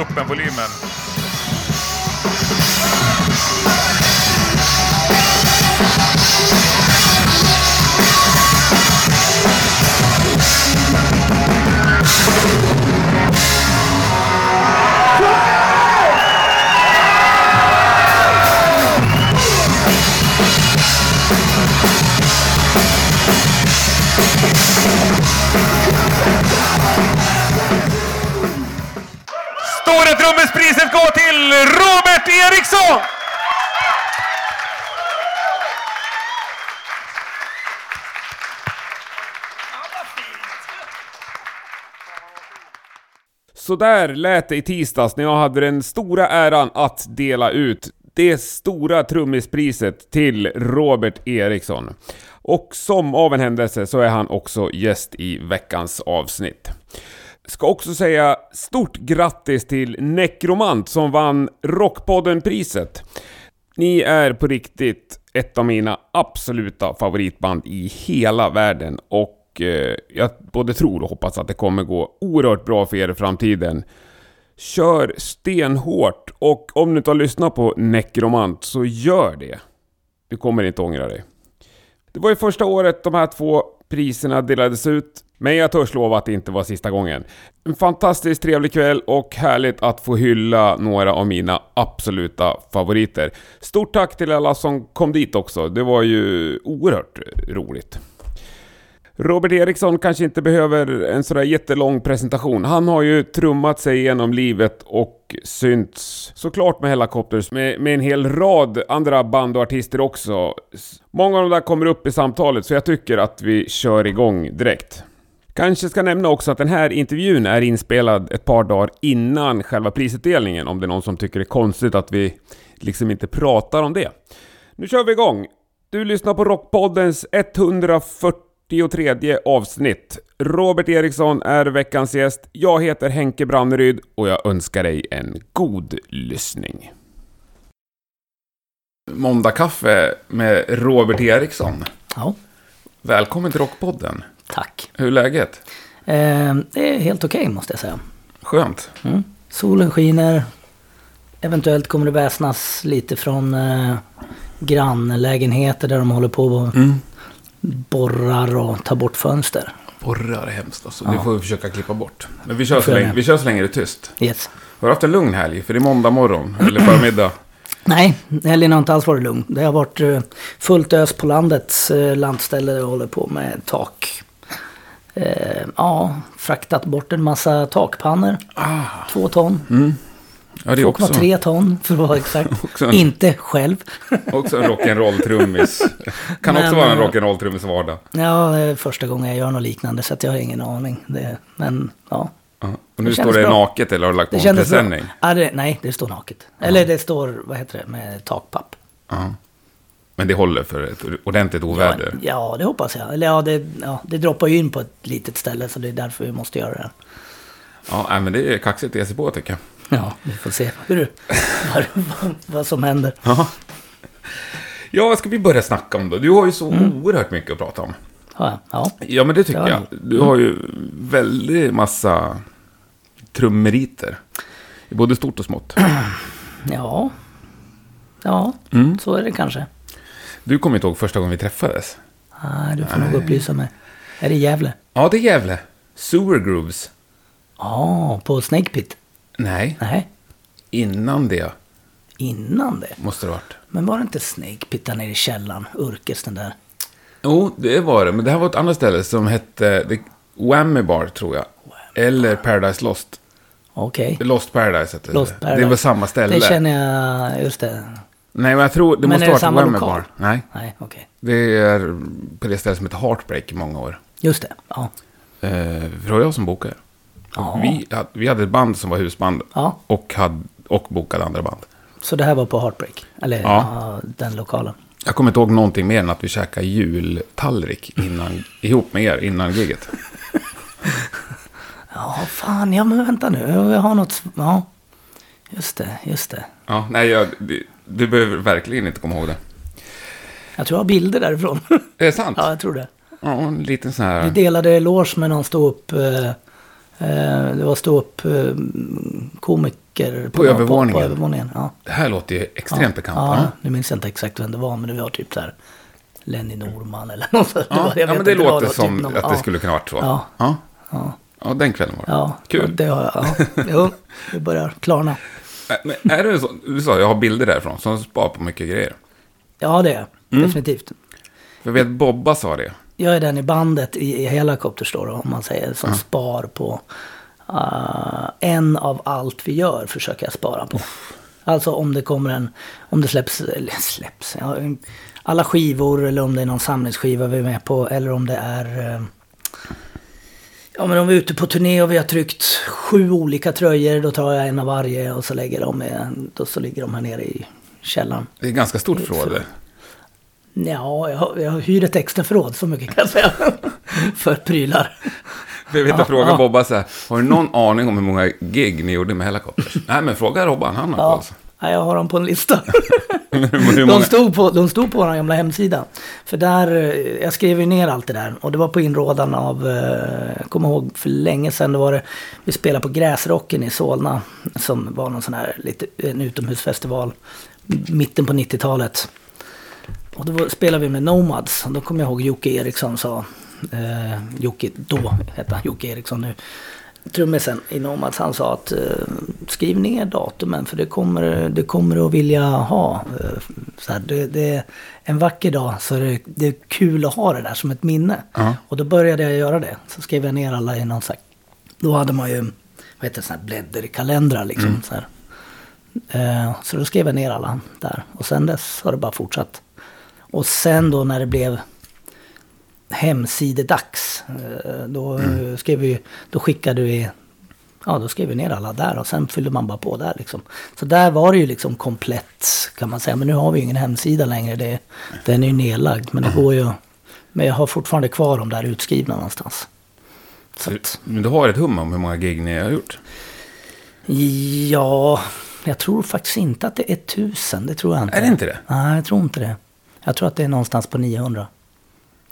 upp en volymen. Robert Eriksson! Så där lät det i tisdags när jag hade den stora äran att dela ut det stora trummispriset till Robert Eriksson. Och som av en händelse så är han också gäst i veckans avsnitt. Ska också säga stort grattis till Necromant som vann Rockpodden-priset. Ni är på riktigt ett av mina absoluta favoritband i hela världen och eh, jag både tror och hoppas att det kommer gå oerhört bra för er i framtiden. Kör stenhårt och om du inte har lyssnat på Necromant så gör det. Du kommer inte ångra dig. Det var ju första året de här två priserna delades ut, men jag törs lova att det inte var sista gången. En fantastiskt trevlig kväll och härligt att få hylla några av mina absoluta favoriter. Stort tack till alla som kom dit också, det var ju oerhört roligt. Robert Eriksson kanske inte behöver en sådär jättelång presentation. Han har ju trummat sig genom livet och synts såklart med Hellacopters med, med en hel rad andra band och artister också. Många av dem där kommer upp i samtalet så jag tycker att vi kör igång direkt. Kanske ska nämna också att den här intervjun är inspelad ett par dagar innan själva prisutdelningen om det är någon som tycker det är konstigt att vi liksom inte pratar om det. Nu kör vi igång! Du lyssnar på Rockpoddens 140 43 avsnitt. Robert Eriksson är veckans gäst. Jag heter Henke Branneryd och jag önskar dig en god lyssning. Måndagkaffe med Robert Eriksson. Ja, Välkommen till Rockpodden. Tack. Hur är läget? Eh, det är helt okej måste jag säga. Skönt. Mm. Solen skiner. Eventuellt kommer det väsnas lite från eh, grannlägenheter där de håller på och Mm. borrar och tar bort fönster. Borrar är hemskt alltså. Ja. Det får vi försöka klippa bort. Men vi kör, så länge, vi kör så länge det är tyst. Yes. Har du haft en lugn helg? För det är måndag morgon, eller förmiddag. Nej, helgen har inte alls varit lugn. Det har varit eh, fullt ös på landets eh, landställe och håller på med tak. Eh, ja, fraktat bort en massa takpannor. Två ton. Ja, det är också, 2,3 ton för att vara exakt. Också en- Inte själv. också en rock'n'roll-trummis. Kan också Men, vara en eh, rock'n'roll-trummis vardag. Ja, det är första gången jag gör något liknande så att jag har ingen aning. Det, men ja, Ja. Och nu Det står det bra. naket eller har du lagt på det en presenning? Ja, det, nej, det står naket. Eller det står, vad heter det, med takpapp. Ja. Men det håller för ett ordentligt Ja, oväder? ja, det hoppas jag. Eller ja det, ja, det droppar ju in på ett litet ställe så det är därför vi måste göra det. Ja, men det är kaxigt att ge sig på tycker jag. Ja, vi får se hur, vad, vad, som händer. Ja. ja, vad ska vi börja snacka om då? Du har ju så oerhört mycket att prata om. Ja, ja. Ja, men det tycker Ja. jag. Du har ju väldigt massa trummeriter. I både stort och smått. ja. ja Mm. så är det kanske. Du kommer inte ihåg första gången vi träffades? Nej, du får nog upplysa mig. Är det Gävle? Ja, det är Gävle. Sewer Grooves. Ja, på Snake Pit? Nej, Nej, innan det innan det. måste det ha varit. Men var det inte Snake Pit där nere i källaren? Urkes den där? Jo, det var det. Men det här var ett annat ställe som hette The Whammy Bar, tror jag. Eller Paradise Lost. Okej. Lost Paradise hette Lost det. Paradise. Det var samma ställe. Det känner jag, just det. Nej, men jag tror det Men måste det ha varit Whammy? Bar. Nej, Nej, okej. det är på det stället som heter Heartbreak i många år. Just det. Ja. Eh, för det var jag som bokade. Ja. Vi, hade- vi hade ett band som var husband. ja. Och, hade, och bokade andra band. Så det här var på Heartbreak? Eller Ja. den lokalen? Jag kommer inte ihåg någonting mer än att vi käkade jultallrik innan, ihop med er innan giget. Ja, fan. Ja, men vänta nu. Jag har något... Ja. Just det, just det. Ja, nej, jag, du, du behöver verkligen inte komma ihåg det. Jag tror jag har bilder därifrån. Är det sant? ja, jag tror det. Ja, en liten sån Vi här... delade loge med någon stå upp eh, Eh, det var stå upp eh, komiker På övervåningen? På, på övervåningen ja. Det här låter ju extremt bekant. Ja, nu minns jag inte exakt vem det var, men det var typ så här Lenny Norman eller något sånt. Ja, ja men det låter var, som typ någon- att det ja, skulle kunna varit så. Ja. Ja, Ja, ja den kvällen var det. ja, Kul. Det har jag. Ja. Jo, det börjar klarna. Men är det så, du sa jag har bilder därifrån som spar på mycket grejer. Ja, det är. Mm. Definitivt. Jag vet Bobba sa det. Jag är den i bandet i, i Helicopters då, då, om man säger, som spar på uh, en av allt vi gör försöker jag spara på. Alltså om det kommer en, om det släpps, eller släpps, ja, alla skivor eller om det är någon samlingsskiva vi är med på eller om det är eh, Ja men om vi är ute på turné och vi har tryckt sju olika tröjor då tar jag en av varje och så lägger de då så ligger de här nere i källaren. Det är ett ganska stort förråd. det. Ja, jag, jag hyr ett extra förråd, så mycket kan jag säga. För prylar. Jag vet, Ja, jag frågade ja. Bobba så här, har du någon aning om hur många gig ni gjorde med Helicopters? Nej, men fråga Robban, han har Ja, koll. Ja, jag har dem på en lista. De stod, på, de stod på vår gamla hemsida. För där, eh, jag skrev ju ner allt det där. Och det var på inrådan av, eh, jag kommer ihåg för länge sedan, det var det, vi spelade på Gräsrocken i Solna. Som var någon sån här, lite, en utomhusfestival. Mitten på 90-talet. Och då spelade vi med Nomads. Och då kommer jag ihåg Jocke Eriksson sa, eh, Jocke, då hette han Jocke Eriksson nu. Trummisen i Nomads, han sa att eh, skriv ner datumen för det kommer, det kommer du att vilja ha. Eh, så här, det, det är en vacker dag så är det, det är kul att ha det där som ett minne. Ja. Och då började jag göra det. Så skrev jag ner alla i någon slags... Då hade man ju, vad heter det, sån här blädderkalendrar liksom. Så, här. Eh, så då skrev jag ner alla där. Och sen dess har det bara fortsatt. Och sen då när det blev hemsidedags. eh, Då, eh, skrev vi, då skickade vi Ja, då skrev vi ner alla där och sen fyllde man bara på där liksom. Så där var det ju liksom komplett kan man säga. Men nu har vi ju ingen hemsida längre. Det, den är ju nedlagd. Men det går ju... Men jag har fortfarande kvar dem där utskrivna någonstans. Så att, Men du har ett hum om hur många gig ni har gjort? ja, jag tror faktiskt inte att det är tusen. Det tror jag inte. Är det inte det? Nej, jag tror inte det. Jag tror att det är någonstans på 900.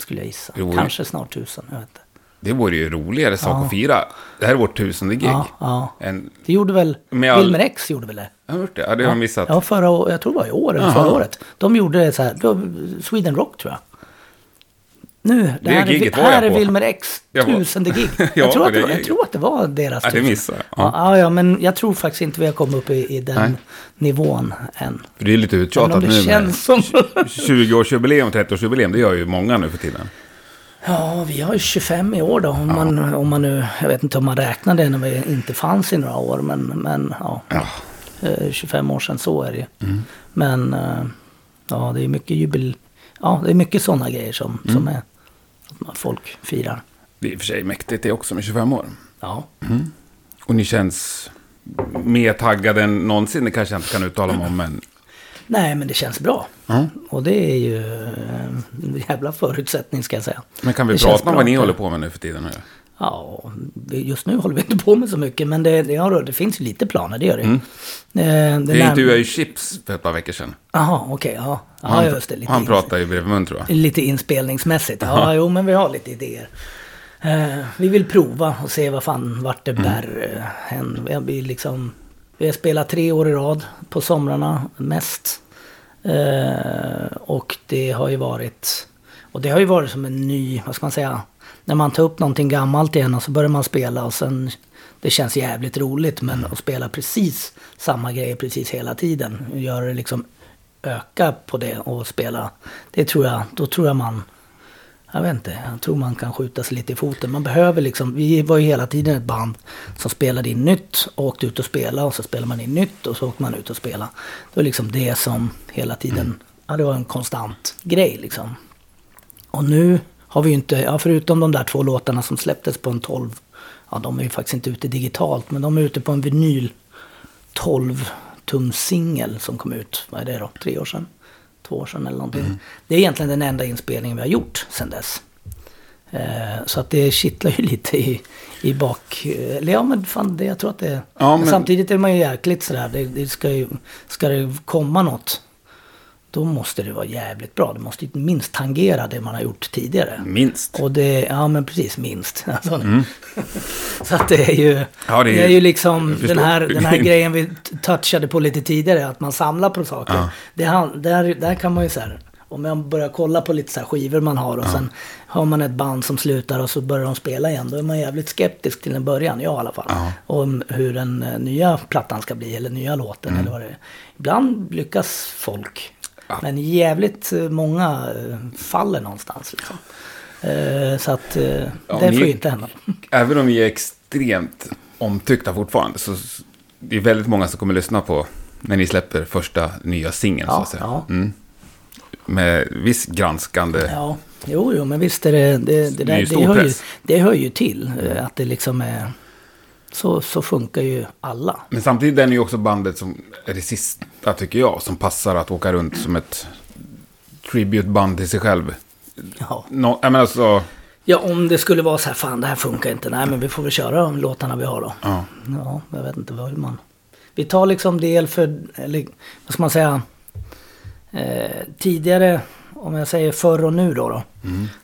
Skulle jag gissa. Jo. Kanske snart tusen. Jag vet inte. Det vore ju roligare sak Ja. att fira. Det här är vårt tusende gig. Ja, ja. En, Det gjorde väl... All- Wilmer X gjorde väl det? jag har gjort det, ja, det har jag missat. Ja, förra Jag tror det var i år eller förra året. De gjorde så här. Sweden Rock tror jag. Nu, det, Det här, är, giget var här är. Wilmer X tusende gig. Jag jag, tror att det var, jag tror att det var deras Ja, det tusen. missade. Ja. Ja. Ja, ja, men jag tror faktiskt inte vi har kommit upp i, i den Nej. nivån än. För det är lite uttjatat nu känns som... 20-årsjubileum, 30-årsjubileum. Det gör ju många nu för tiden. Ja, vi har ju 25 i år då. Om, man, om man nu, jag vet inte om man räknar det när vi inte fanns i några år. Men, men ja, Ja. eh, 25 år sedan så är det ju. Mm. Men eh, ja, det är mycket jubel... Ja, det är mycket sådana grejer som, Mm. som är att folk firar. Det är i och för sig mäktigt det också med 25 år. Ja. Och ni känns mer taggade än någonsin. Det kanske jag inte kan uttala mig om, men... Nej, men det känns bra. Ja. Och det är ju en jävla förutsättning ska jag säga. Men kan vi Det prata om vad ni håller på med nu för tiden? Här? Ja, vi- just nu håller vi inte på med så mycket. Men det, ja, det finns ju lite planer, det gör det. Mm. Eh, det närm- intervjuade ju Chips för ett par veckor sedan. Jaha, okej. ja, ja han, just det. Lite han pratar ju bredvid mun tror jag. Lite inspelningsmässigt. Ja, jo, men vi har lite idéer. Eh, vi vill prova och se vad fan vart Mm. det bär hän. Vi har, vi liksom, vi har spelat tre år i rad på somrarna mest. Eh, och det har ju varit... Och det har ju varit som en ny, vad ska man säga? När man tar upp någonting gammalt igen och så börjar man spela och sen... Det känns jävligt roligt men att spela precis samma grejer precis hela tiden. Göra det liksom öka på det och spela. Det tror jag, då tror jag man... Jag vet inte, jag tror man kan skjuta sig lite i foten. Man behöver liksom, vi var ju hela tiden ett band som spelade in nytt och åkte ut och spelade och så spelade man in nytt och så åkte man ut och spelade. Det var liksom det som hela tiden, ja det var en konstant grej liksom. Och nu har vi ju inte, ja förutom de där två låtarna som släpptes på en 12, ja de är ju faktiskt inte ute digitalt, men de är ute på en vinyl 12 tum singel som kom ut, vad är det då, tre år sedan? Två år sedan eller någonting. Det är egentligen den enda inspelningen vi har gjort sedan dess. Eh, så att det kittlar ju lite i, i bak... Eller ja, men fan, det, jag tror att det... Ja, men- Samtidigt är man ju jäkligt sådär, det, det ska ju... Ska det komma något då måste det vara jävligt bra. Det måste minst tangera det man har gjort tidigare. Minst. Och det, ja men precis, minst. Alltså, Så att det är ju, Mm. Ja, det det är- är, ju liksom den här, den här grejen vi touchade på lite tidigare, att man samlar på saker. Ja. Det, där, där kan man ju så här, om man börjar kolla på lite så här skivor man har och sen har man ett band som slutar och så börjar de spela igen. Då är man jävligt skeptisk till en början, jag i alla fall. Ja. Om hur den eh, nya plattan ska bli eller nya låten Mm. eller vad det är. Ibland lyckas folk. Men jävligt eh, många eh, faller någonstans liksom. Eh, Så att Ja, det får ju inte hända. Även om vi är extremt omtyckta fortfarande så det är väldigt många som kommer lyssna på när ni släpper första nya singeln så Ja, att säga. ja. Mm. Med viss granskande. Ja, jo, jo, men visst är det, det, det, där, det, hör ju, det hör ju till. Att det liksom är... Så, så funkar ju alla. Men samtidigt är ni ju också bandet som är det sista, tycker jag, som passar att åka runt som ett tributeband till sig själv. Ja. No, jag menar så, ja, om det skulle vara så här, fan det här funkar inte. Nej, men vi får väl köra de låtarna vi har då. ja. Ja, jag vet inte vad man... Vi tar liksom del för, eller vad ska man säga, eh, tidigare, om jag säger förr och nu då, då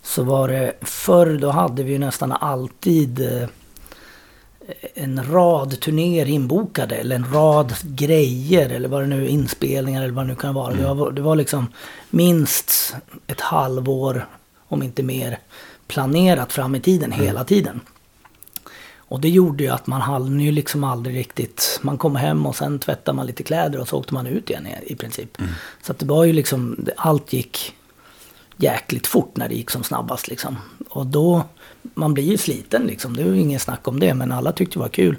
så var det förr då hade vi ju nästan alltid eh, en rad turnéer inbokade eller en rad grejer eller vad det nu är, inspelningar eller vad det nu kan vara. Det, var, det var liksom minst ett halvår, om inte mer, planerat fram i tiden hela tiden. Och det gjorde ju att man hann ju liksom aldrig riktigt... Man kom hem och sen tvättade man lite kläder och så åkte man ut igen i, princip. Så att det var ju liksom... Allt gick jäkligt fort när det gick som snabbast liksom. Och då... Man blir ju sliten liksom. Det är ju ingen snack om det. Men alla tyckte det var kul.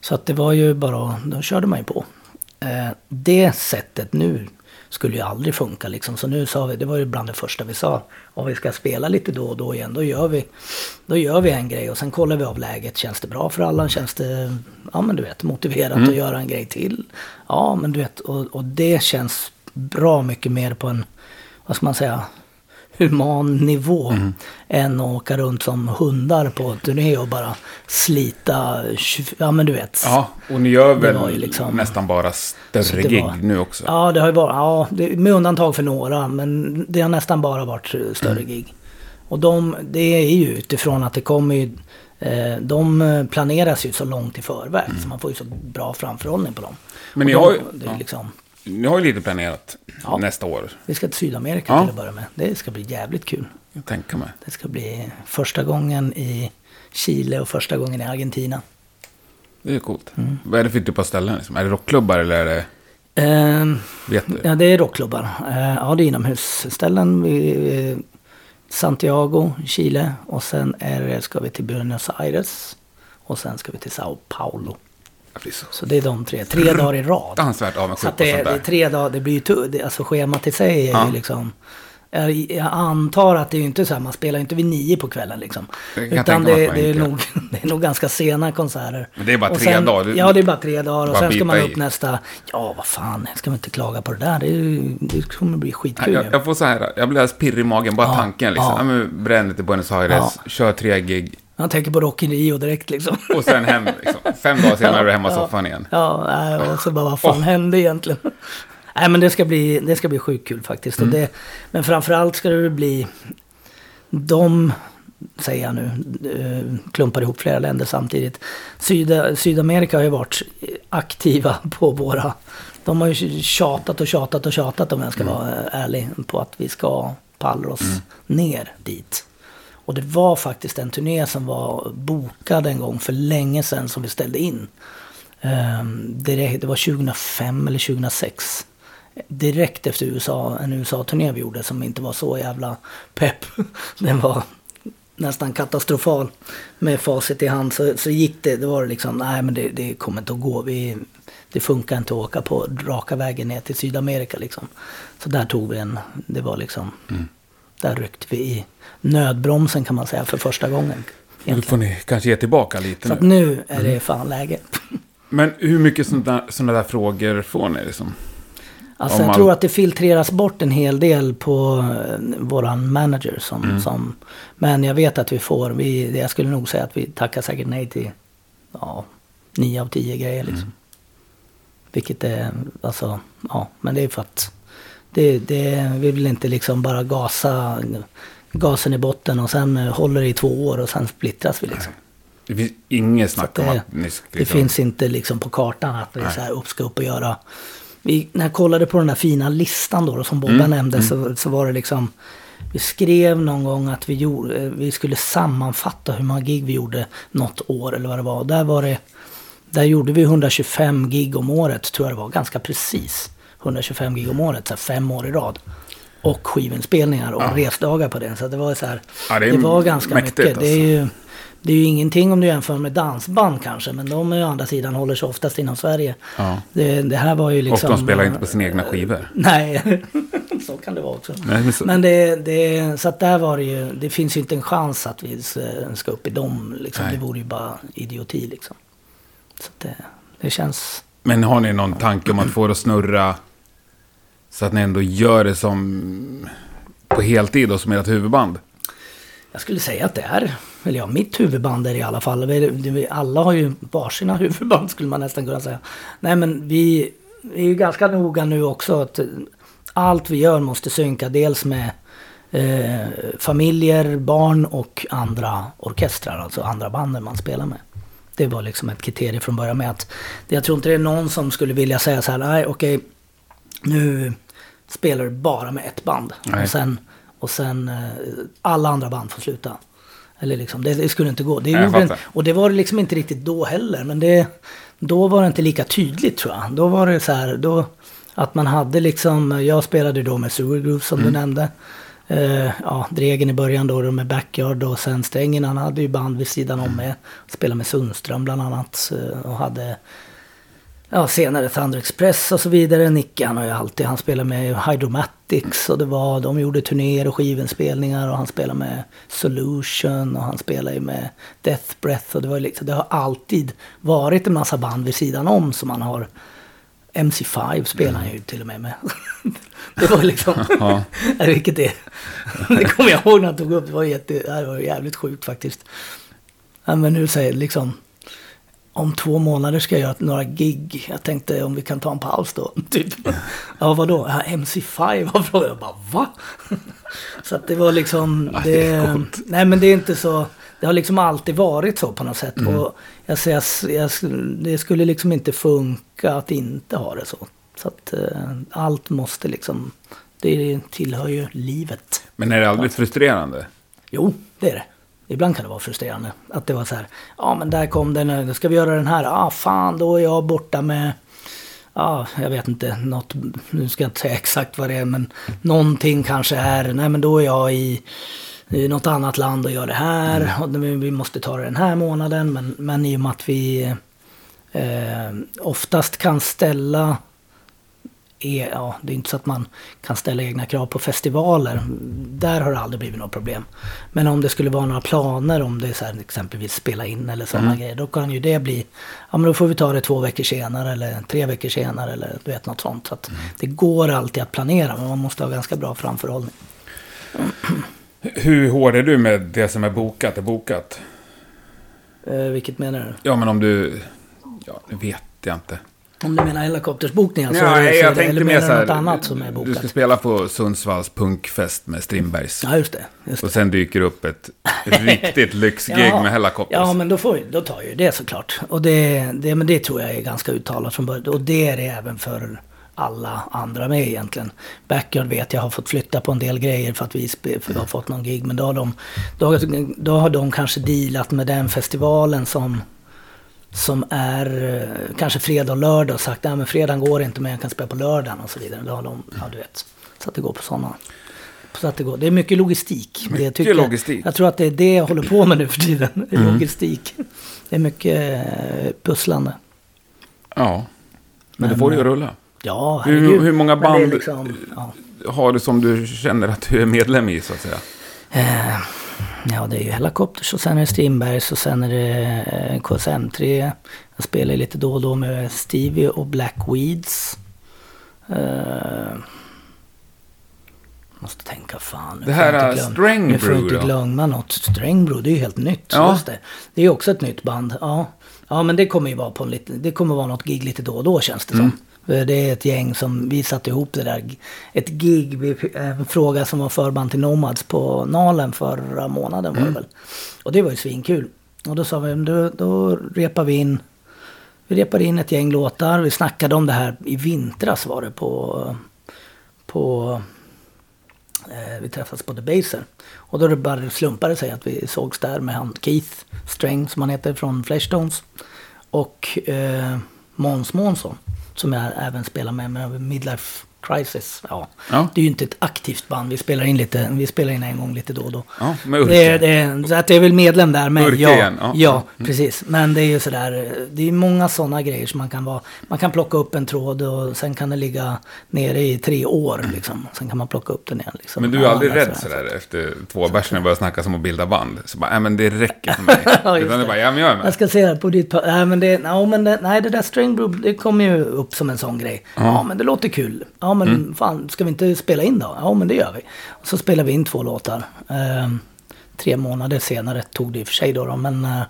Så att det var ju bara... Då körde man ju på. Eh, det sättet nu skulle ju aldrig funka liksom. Så nu sa vi, det var ju bland det första vi sa. Om vi ska spela lite då och då igen, då gör vi, då gör vi en grej och sen kollar vi av läget. Känns det bra för alla? Känns det, ja men du vet, motiverat att göra en grej till? Ja, men du vet, och, och det känns bra mycket mer på en, vad ska man säga, human nivå än att åka runt som hundar på turné och bara slita, 20 ja men du vet. ja, och ni gör väl liksom- nästan bara större gig var- nu också? Ja, det har ju varit, ja, det, med undantag för några, men det har nästan bara varit eh, större Mm. gig. Och de, det är ju utifrån att det kommer ju, eh, de eh, planeras ju så långt i förväg, så man får ju så bra framförhållning på dem. Mm. Men ni Och har de, ju- det är ja. liksom, Ni har ju lite planerat Ja. nästa år, vi ska till Sydamerika Ja. till att börja med. Det ska bli jävligt kul. jag tänker mig. Det ska bli första gången i Chile och första gången i Argentina. Det är coolt. Mm. Vad är det för typ av ställen? Liksom? Är det rockklubbar eller är det... Ehm, Vet du? Ja, det är rockklubbar. Eh, Ja, det är inomhusställen. Vi, eh, Santiago, Chile. Och sen är ska vi till Buenos Aires. Och sen ska vi till Sao Paulo. Så det är de tre. Tre dagar i rad. fruktansvärt avundsjuk på det, sånt det är där. tre dagar. Det blir ju tu- det, Alltså schemat i sig är Ja. ju liksom... Jag, jag antar att det är ju inte så här, man spelar ju inte vid nio på kvällen liksom. Utan det, det, är nog, det är nog ganska sena konserter. Men det är bara Och tre sen, dagar. Ja, det är bara tre dagar. Och Bara sen ska man upp i. nästa... Ja, vad fan, ska man inte klaga på det där? Det, är, det kommer bli skitkul. Jag, jag får så här, jag blir alldeles pirrig i magen, bara Ja, tanken liksom. ja. Ja. bränn till Buenos Aires, kör tre gig Jag tänker på Rock in Rio direkt liksom. och sen hem. Liksom. Fem dagar senare är du hemma i soffan igen. Ja, och så bara vad fan Åh. hände egentligen? Nej men det ska bli, det ska bli sjukt kul faktiskt. Mm. Och det, men framförallt ska det bli de, säger jag nu, eh, klumpar ihop flera länder samtidigt. Syda, Sydamerika har ju varit aktiva på våra... De har ju tjatat och tjatat och tjatat om jag ska vara ärlig på att vi ska pallra oss ner dit. Och det var faktiskt en turné som var bokad en gång för länge sedan som vi ställde in. Ehm, det var 2005 eller 2006. Direkt efter USA, en USA-turné vi gjorde som inte var så jävla pepp. Den var nästan katastrofal. Med facit i hand så, så gick det, det var liksom, nej men det, det kommer inte att gå. Vi, det funkar inte att åka på raka vägen ner till Sydamerika liksom. Så där tog vi en, det var liksom, där ryckte vi i nödbromsen kan man säga för första gången. Nu egentligen. får ni kanske ge tillbaka lite Så att nu. nu är det fan läge. Men hur mycket sådana där frågor får ni liksom? Alltså Om jag man- tror att det filtreras bort en hel del på eh, våran manager. Som, Mm. som, men jag vet att vi får, vi, jag skulle nog säga att vi tackar säkert nej till ja, nio av tio grejer. Liksom. Mm. Vilket är, alltså, ja, men det är för att Det, det, vi vill inte liksom bara gasa gasen i botten och sen eh, håller det i två år och sen splittras vi liksom. Det finns inget snack att om det, att ni ska... det liksom- finns inte liksom på kartan att vi så här upp, ska upp och göra. Vi, när jag kollade på den där fina listan då, som Bobba Mm, nämnde så, så var det liksom vi skrev någon gång att vi, gjorde, eh, vi skulle sammanfatta hur många gig vi gjorde något år eller vad det var. Där var det där gjorde vi 125 gig om året, tror jag det var, ganska precis. 125 gig om året, så fem år i rad. Och skivinspelningar och resdagar på det. Så det var så här, Ja, det det, var ganska mäktigt, mycket. Det är, alltså. ju, det är ju ingenting om du jämför med dansband kanske, men de är å andra sidan håller sig oftast inom Sverige. Ja. Det, det här var ju Och liksom... de spelar inte på sina egna skivor. Nej, så kan det vara också. Nej, men så- Men det, det, så att där var det ju, det finns ju inte en chans att vi s- ska upp i dem. Liksom. Nej. Det vore ju bara idioti liksom. Så det, det känns... Men har ni någon tanke om att få det att snurra så att ni ändå gör det som på heltid och som ert huvudband? Jag skulle säga att det är, eller ja, mitt huvudband är det i alla fall. Alla har ju varsina huvudband skulle man nästan kunna säga. Nej men vi, är ju ganska noga nu också att allt vi gör måste synka dels med eh, familjer, barn och andra orkestrar, alltså andra banden man spelar med. Det var liksom ett kriterium från början med att jag tror inte det är någon som skulle vilja säga så här, nej okej, nu spelar du bara med ett band. Nej. Och sen, och sen eh, alla andra band får sluta. Eller liksom, det, det skulle inte gå. Det Nej, en, och det var det liksom inte riktigt då heller. Men det, då var det inte lika tydligt tror jag. Då var det så här, då, att man hade liksom, jag spelade då med Sewer Groove som Mm. du nämnde. Eh, ja, Dregen i början då, då med Backyard och sen Strängen, han hade ju band vid sidan om med. Spelade med Sundström bland annat. eh, Och hade Ja, senare Thunder Express och så vidare. Nicke han har ju alltid, han spelar med Hydromatics och det var, de gjorde turnéer och skivinspelningar och han spelar med Solution och han spelar ju med Death Breath och det var liksom, det har alltid varit en massa band vid sidan om som man har MC5 spelar han ju till och med med. det var liksom, Ja. vilket det, det kommer jag ihåg när han tog upp, det var, jätte, det var jävligt sjukt faktiskt. Men nu säger liksom, om två månader ska jag göra några gig. Jag tänkte om vi kan ta en paus då. Typ. Ja, vadå? Ja, MC5 var frågan. Jag bara, va? Så att det var liksom... Ja, Det, det är coolt. nej, men det är inte så... Det har liksom alltid varit så på något sätt. Mm. Och jag säger, jag, det skulle liksom inte funka att inte ha det så. Så att eh, allt måste liksom... Det tillhör ju livet. Men är det aldrig frustrerande? Jo, det är det. Ibland kan det vara frustrerande. Att det var så här, ja men där kom den, nu ska vi göra den här, ah fan då är jag borta med, ja jag vet inte, något, nu ska jag inte säga exakt vad det är, men någonting kanske är, nej men då är jag i, i något annat land och gör det här, och vi vi måste ta det den här månaden, men, men i och med att vi eh, oftast kan ställa är, ja, det är inte så att man kan ställa egna krav på festivaler. Där har det aldrig blivit något problem. Men om det skulle vara några planer om det är så här, exempelvis spela in eller sådana grejer. Då kan ju det bli, ja men då får vi ta det två veckor senare eller tre veckor senare eller du vet något sånt. Så att det går alltid att planera men man måste ha ganska bra framförhållning. Hur hård är du med det som är bokat är bokat? Eh, vilket menar du? Ja, men om du... Ja, det vet jag inte. Om du menar helikoptersbokningar så, så är jag det, tänkte eller mer menar så du något här. annat som är Du ska bokat? spela på Sundsvalls punkfest med Strindbergs. Ja just det. Just det. Och sen dyker upp ett riktigt lyxgig Ja. med Hellacopters. Ja, men då, får, då tar ju det såklart. Och det, det, men det tror jag är ganska uttalat från början. Och det är det även för alla andra med egentligen. Backyard vet jag har fått flytta på en del grejer för att vi har fått någon gig. Men då har, de, då, då har de kanske dealat med den festivalen som, som är eh, kanske fredag och lördag och sagt att fredagen går inte men jag kan spela på lördagen och så vidare. Då har de, ja du vet. Så att det går på sådana. Så att det, går. det är mycket logistik. det Mycket tycker, logistik. Jag tror att det är det jag håller på med nu för tiden. Mm. Logistik. Det är mycket eh, pusslande. Ja. Men, det Men, får du ju eh, rulla. Ja, Hur- herregud. hur många det är band- Liksom, ja. Har du som du känner att du är medlem i, så att säga? Eh, ja, det är ju Helicopters och sen är det Strindbergs och sen är det eh, KSM3. Jag spelar lite då och då med Stevie och Black Weeds. Eh, måste tänka fan. Det här, glöm- Strengbrew Nu får inte då? glömma något. Strengbrew, det är ju helt nytt. Ja. Just det. det är också ett nytt band. Ja. ja, men det kommer ju vara på en lite, det kommer vara något gig lite då och då känns det Mm. som. Eh, Det är ett gäng som vi satte ihop det där. Ett gig, vi- en fråga som var förband till Nomads på Nalen förra månaden var det väl. Och det var ju svinkul. Och då sa vi, då, då repar vi in vi repade in ett gäng låtar. Vi snackade om det här i vintras var det på... på eh, vi träffades på The Baser. Och då det bara slumpade sig att vi sågs där med han Keith Sträng som han heter från Fleshtones. Och eh, Måns Månsson som jag även spelar med med Midlife Crisis. Ja. Ja. Det är ju inte ett aktivt band. Vi spelar in, lite, vi spelar in en gång lite då och då. Ja, med Urke. Det är, det är, så att det är väl medlem där. Urke ja, igen, ja. ja. precis. Men det är ju sådär, det är många sådana grejer som man kan vara. Man kan plocka upp en tråd och sen kan den ligga nere i tre år liksom. Sen kan man plocka upp den igen liksom. Men du är Ja, aldrig men rädd sådär efter två bärs när jag börjar snacka som att bilda band? Så bara, nej men det räcker för mig. Ja, Utan det bara, ja men jag är Jag med. ska se här på ditt... Nej, men det, no, men det, nej, det där String Group, det kommer ju upp som en sån grej. Ja, men det låter kul. Ja, men Mm. fan, ska vi inte spela in då? Ja, men det gör vi. Och så spelar vi in två låtar. Ehm, tre månader senare tog det i och för sig då, då men... eh,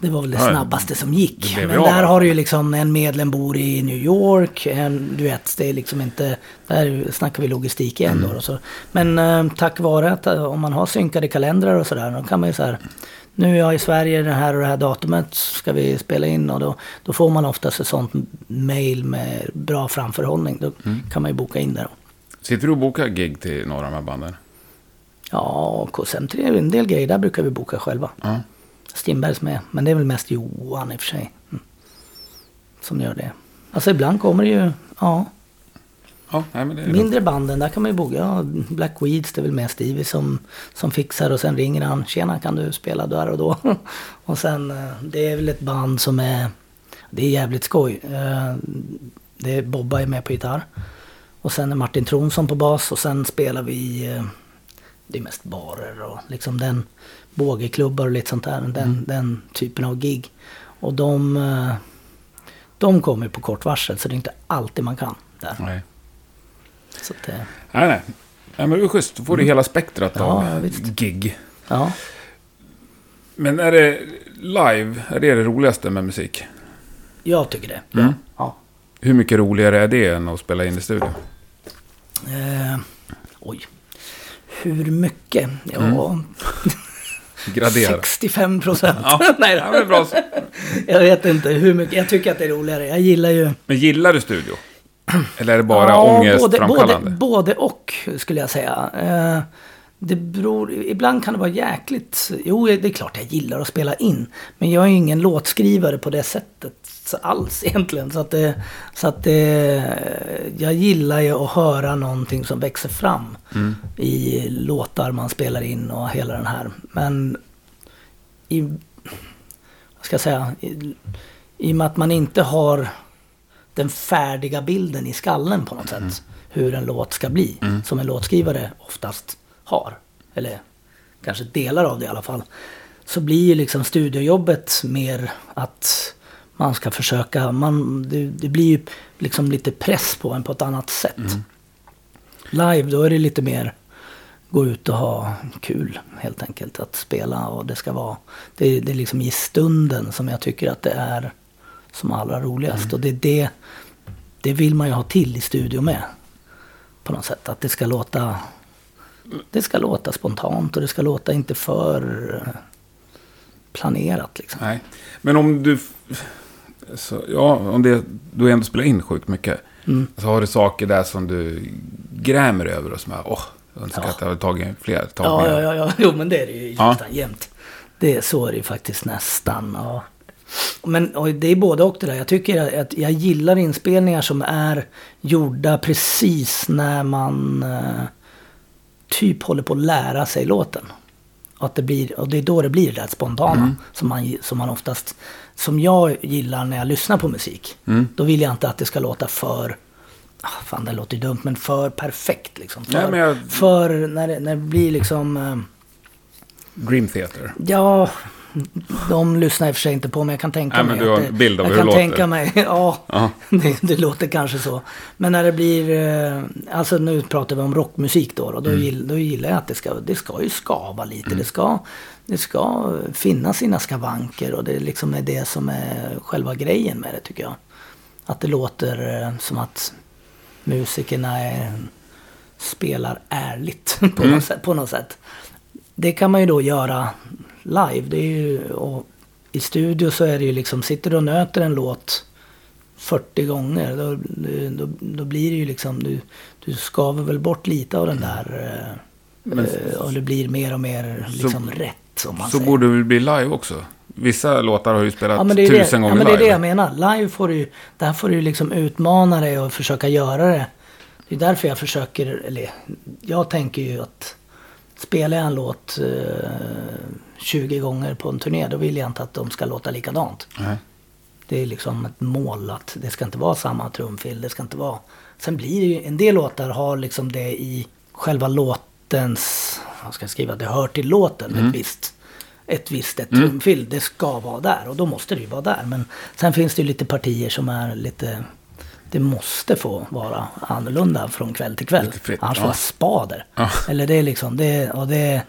det var väl det snabbaste som gick. Men där har du ju liksom en medlem bor i New York. En, du vet, det är liksom inte... Där snackar vi logistik igen Mm. då. Och så. Men eh, tack vare att eh, om man har synkade kalendrar och sådär. Då kan man ju så här... Nu är jag i Sverige det här och det här datumet ska vi spela in. Och då, då får man oftast ett sånt mail med bra framförhållning. Då Mm. kan man ju boka in där. Sitter du och bokar gig till några av de här banden? Ja, KSM3 är en del grejer. Där brukar vi boka själva. Ja. Strindbergs med. Men det är väl mest Johan i och för sig. Mm. Som gör det. Alltså ibland kommer det ju, ja, Ja, nej men det är mindre banden. Där kan man ju boka. Ja, Black Weeds, det är väl mest Stevie som, som fixar. Och sen ringer han. Tjena, kan du spela där och då? och sen, eh, det är väl ett band som är, det är jävligt skoj. Eh, Det är Bobba är med på gitarr. Och sen är Martin Tronsson på bas. Och sen spelar vi, eh, det är mest barer och liksom den bågeklubbar och lite sånt där. Den, den typen av gig. Och de, de kommer på kort varsel så det är inte alltid man kan där. Nej. Så att, eh, Nej, nej. Nej, men det är schysst. Då får du hela spektrat Mm. Ja, av visst. gig. ja. Men är det live, är det det roligaste med musik? Jag tycker det. Mm. Ja. Hur mycket roligare är det än att spela in i studio? Eh, oj. Hur mycket? Ja, Mm. Gradera. 65 procent. Ja. Nej Ja, men det är bra. jag vet inte hur mycket. Jag tycker att det är roligare. Jag gillar ju... Men gillar du studio? Eller är det bara Ja, både, ångestframkallande? både, både och skulle jag säga. Eh, det beror, ibland kan det vara jäkligt... Jo, det är klart jag gillar att spela in. Men jag är ju ingen låtskrivare på det sättet alls egentligen. Så att, det, så att det, jag gillar ju att höra någonting som växer fram Mm. i låtar man spelar in och hela den här. Men i, vad ska jag säga, i, i och med att man inte har den färdiga bilden i skallen på något sätt. Hur en låt ska bli. Som en låtskrivare oftast har. Eller kanske delar av det i alla fall. Så blir ju liksom studiojobbet mer att man ska försöka, man, det, det blir ju liksom lite press på en på ett annat sätt. Live då är det lite mer gå ut och ha kul helt enkelt. Att spela och det ska vara, det, det är liksom i stunden som jag tycker att det är som allra roligast. Och det är det, det vill man ju ha till i studio med. På något sätt. Att det ska låta, det ska låta spontant och det ska låta inte för planerat liksom. Nej. Men om du... Så, ja, om det, du ändå spelar in sjukt mycket. Mm. Så har du saker där som du grämer över och som jag, åh, jag önskar Ja. att jag hade tagit fler tagningar. ja, ja, ja. Jo, men det är det ju Ja. jämt. Det är, så är det ju faktiskt nästan. Ja. Men det är både och det där. Jag tycker att jag gillar inspelningar som är gjorda precis när man eh, typ håller på att lära sig låten. Och, att det, blir, och det är då det blir det där spontana. Som, man, som man oftast, som jag gillar när jag lyssnar på musik. Då vill jag inte att det ska låta för, ah, fan det låter dumt, men för perfekt liksom. För, Nej, jag- för när, det, när det blir liksom, eh, Dream Theater. ja, de lyssnar i och för sig inte på mig. Jag kan tänka Nej, mig men du har en bild av jag hur det kan låter. tänka mig, ja, Ja. det, det låter kanske så. Men när det blir, eh, alltså nu pratar vi om rockmusik då. Och då, Mm. gill, då gillar jag att det ska, det ska ju skava lite. Det, ska, det ska finna sina skavanker och det liksom är det som är själva grejen med det tycker jag. Att det låter eh, som att musikerna är, spelar ärligt på, något sätt, på något sätt. Det kan man ju då göra live. Det är ju, och I studio så är det ju liksom, sitter du och nöter en låt 40 gånger, då, då, då blir det ju liksom, du, du skaver väl bort lite av den där eh, Men- eh, och det blir mer och mer liksom rätt. Som man Så säger. borde det väl bli live också? Vissa låtar har ju spelat Ja men, det är tusen det, ja gånger men det är det jag menar. Live får du där får du liksom utmana dig och försöka göra det. Det är därför jag försöker, eller jag tänker ju att spelar jag en låt eh, 20 gånger på en turné då vill jag inte att de ska låta likadant. Nej. Det är liksom ett mål att det ska inte vara samma trumfil. Det ska inte vara... Sen blir det ju, en del låtar har liksom det i själva låtens, vad ska jag skriva, det hör till låten ett visst, ett visst ett trumfil. Det ska vara där och då måste det ju vara där. Men sen finns det ju lite partier som är lite, det måste få vara annorlunda från kväll till kväll. Fritt, Annars ja. får jag spader. Ja. Eller det är liksom, det, och det,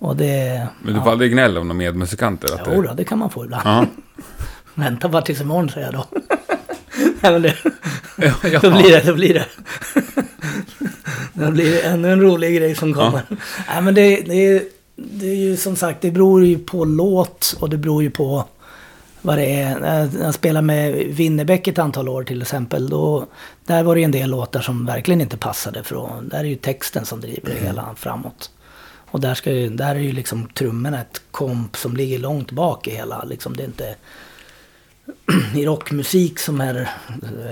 och det... Men du får aldrig gnälla om de medmusikanter? Att Jo det... då, det kan man få ibland. Ja. Vänta bara tills imorgon säger jag då. Nej, men det, Ja, ja. då blir det, då blir det. Då blir det ännu en rolig grej som kommer. Nej men det, det, är, det är ju som sagt, det beror ju på låt och det beror ju på vad det är. När jag spelade med Winnerbäck ett antal år till exempel. Då, där var det en del låtar som verkligen inte passade. För där är ju texten som driver det hela framåt. Och där, ska ju, där är ju liksom trummorna ett komp som ligger långt bak i hela. Liksom, det är inte i rockmusik som är,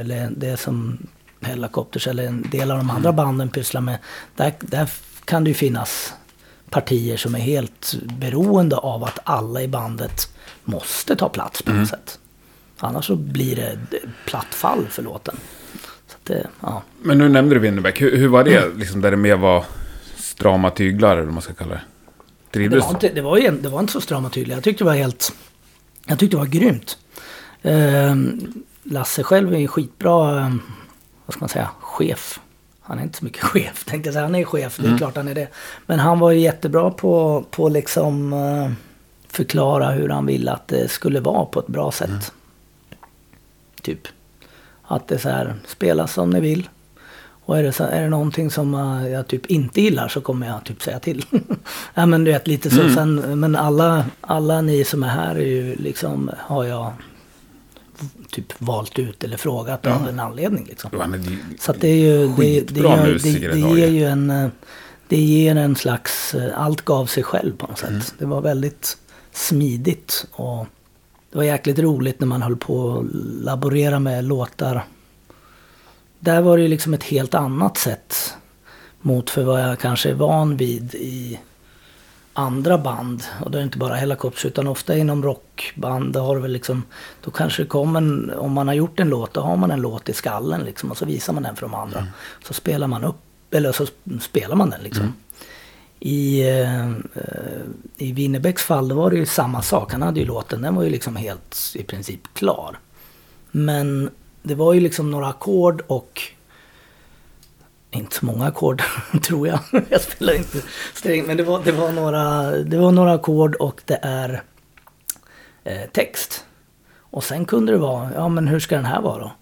eller det som Hellacopters eller en del av de andra banden pysslar med. Där, där kan det ju finnas partier som är helt beroende av att alla i bandet måste ta plats på något sätt. Annars så blir det ett platt fall för låten. Det, ja. Men nu nämnde du Winnerbäck. Hur, hur var det? Liksom där det mer var strama tyglar, eller vad man ska kalla det. Det Trivdes var, inte, det, var ju, det var inte så strama tydliga. Jag tyckte det var helt... Jag tyckte det var grymt. Ehm, Lasse själv är ju skitbra, ehm, vad ska man säga, chef. Han är inte så mycket chef, tänkte jag säga. Han är chef, det är klart han är det. Men han var ju jättebra på, på liksom eh, förklara hur han ville att det skulle vara på ett bra sätt. Typ. Att det är så här, spela som ni vill. Och är det, så, är det någonting som eh, jag typ inte gillar så kommer jag typ säga till. ja men du vet lite så. Sen, men alla, alla ni som är här är ju liksom, har jag typ valt ut eller frågat av en anledning liksom. Ja, men det, Så det är ju, det, det, gör, det, det ger ju. en, eh, det ger en slags, eh, allt gav sig själv på något sätt. Mm. Det var väldigt smidigt och det var jäkligt roligt när man höll på att laborera med låtar. Där var det ju liksom ett helt annat sätt mot för vad jag kanske är van vid i andra band. Och då är det inte bara Hellacopters utan ofta inom rockband. Då har väl liksom, då kanske det kommer en, om man har gjort en låt, då har man en låt i skallen liksom. Och så visar man den för de andra. Så spelar man upp, eller så spelar man den liksom. I, eh, eh, I Winnerbäcks fall då var det ju samma sak. Han hade ju låten, den var ju liksom helt i princip klar. Men det var ju liksom några ackord och inte så många ackord, tror jag. Jag spelar inte sträng, men det var, det var några, det var några ackord och det är eh, text. Och sen kunde det vara, ja men hur ska den här vara då?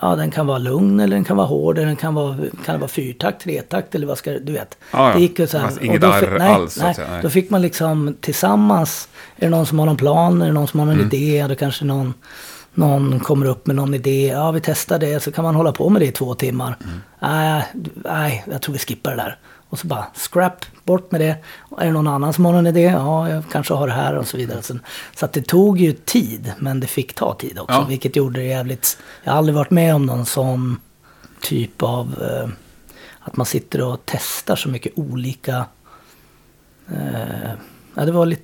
Ja, den kan vara lugn eller den kan vara hård eller den kan vara, kan vara fyrtakt, tretakt eller vad ska du vet. Ja. Det gick ju så här. Fast inget och då fi- arr nej, alls, nej, säga, nej. Då fick man liksom tillsammans, är det någon som har någon plan, är det någon som har Mm. någon idé, då kanske någon, någon kommer upp med någon idé, ja vi testar det, så kan man hålla på med det i två timmar. Mm. Nej, nej, jag tror vi skippar det där. Och så bara scrap, bort med det. Är det någon annan som har någon idé? Ja, jag kanske har det här och så vidare. Så, så att det tog ju tid, men det fick ta tid också. Ja. Vilket gjorde det jävligt... Jag har aldrig varit med om någon sån typ av... Eh, att man sitter och testar så mycket olika... Eh, ja, det var lite...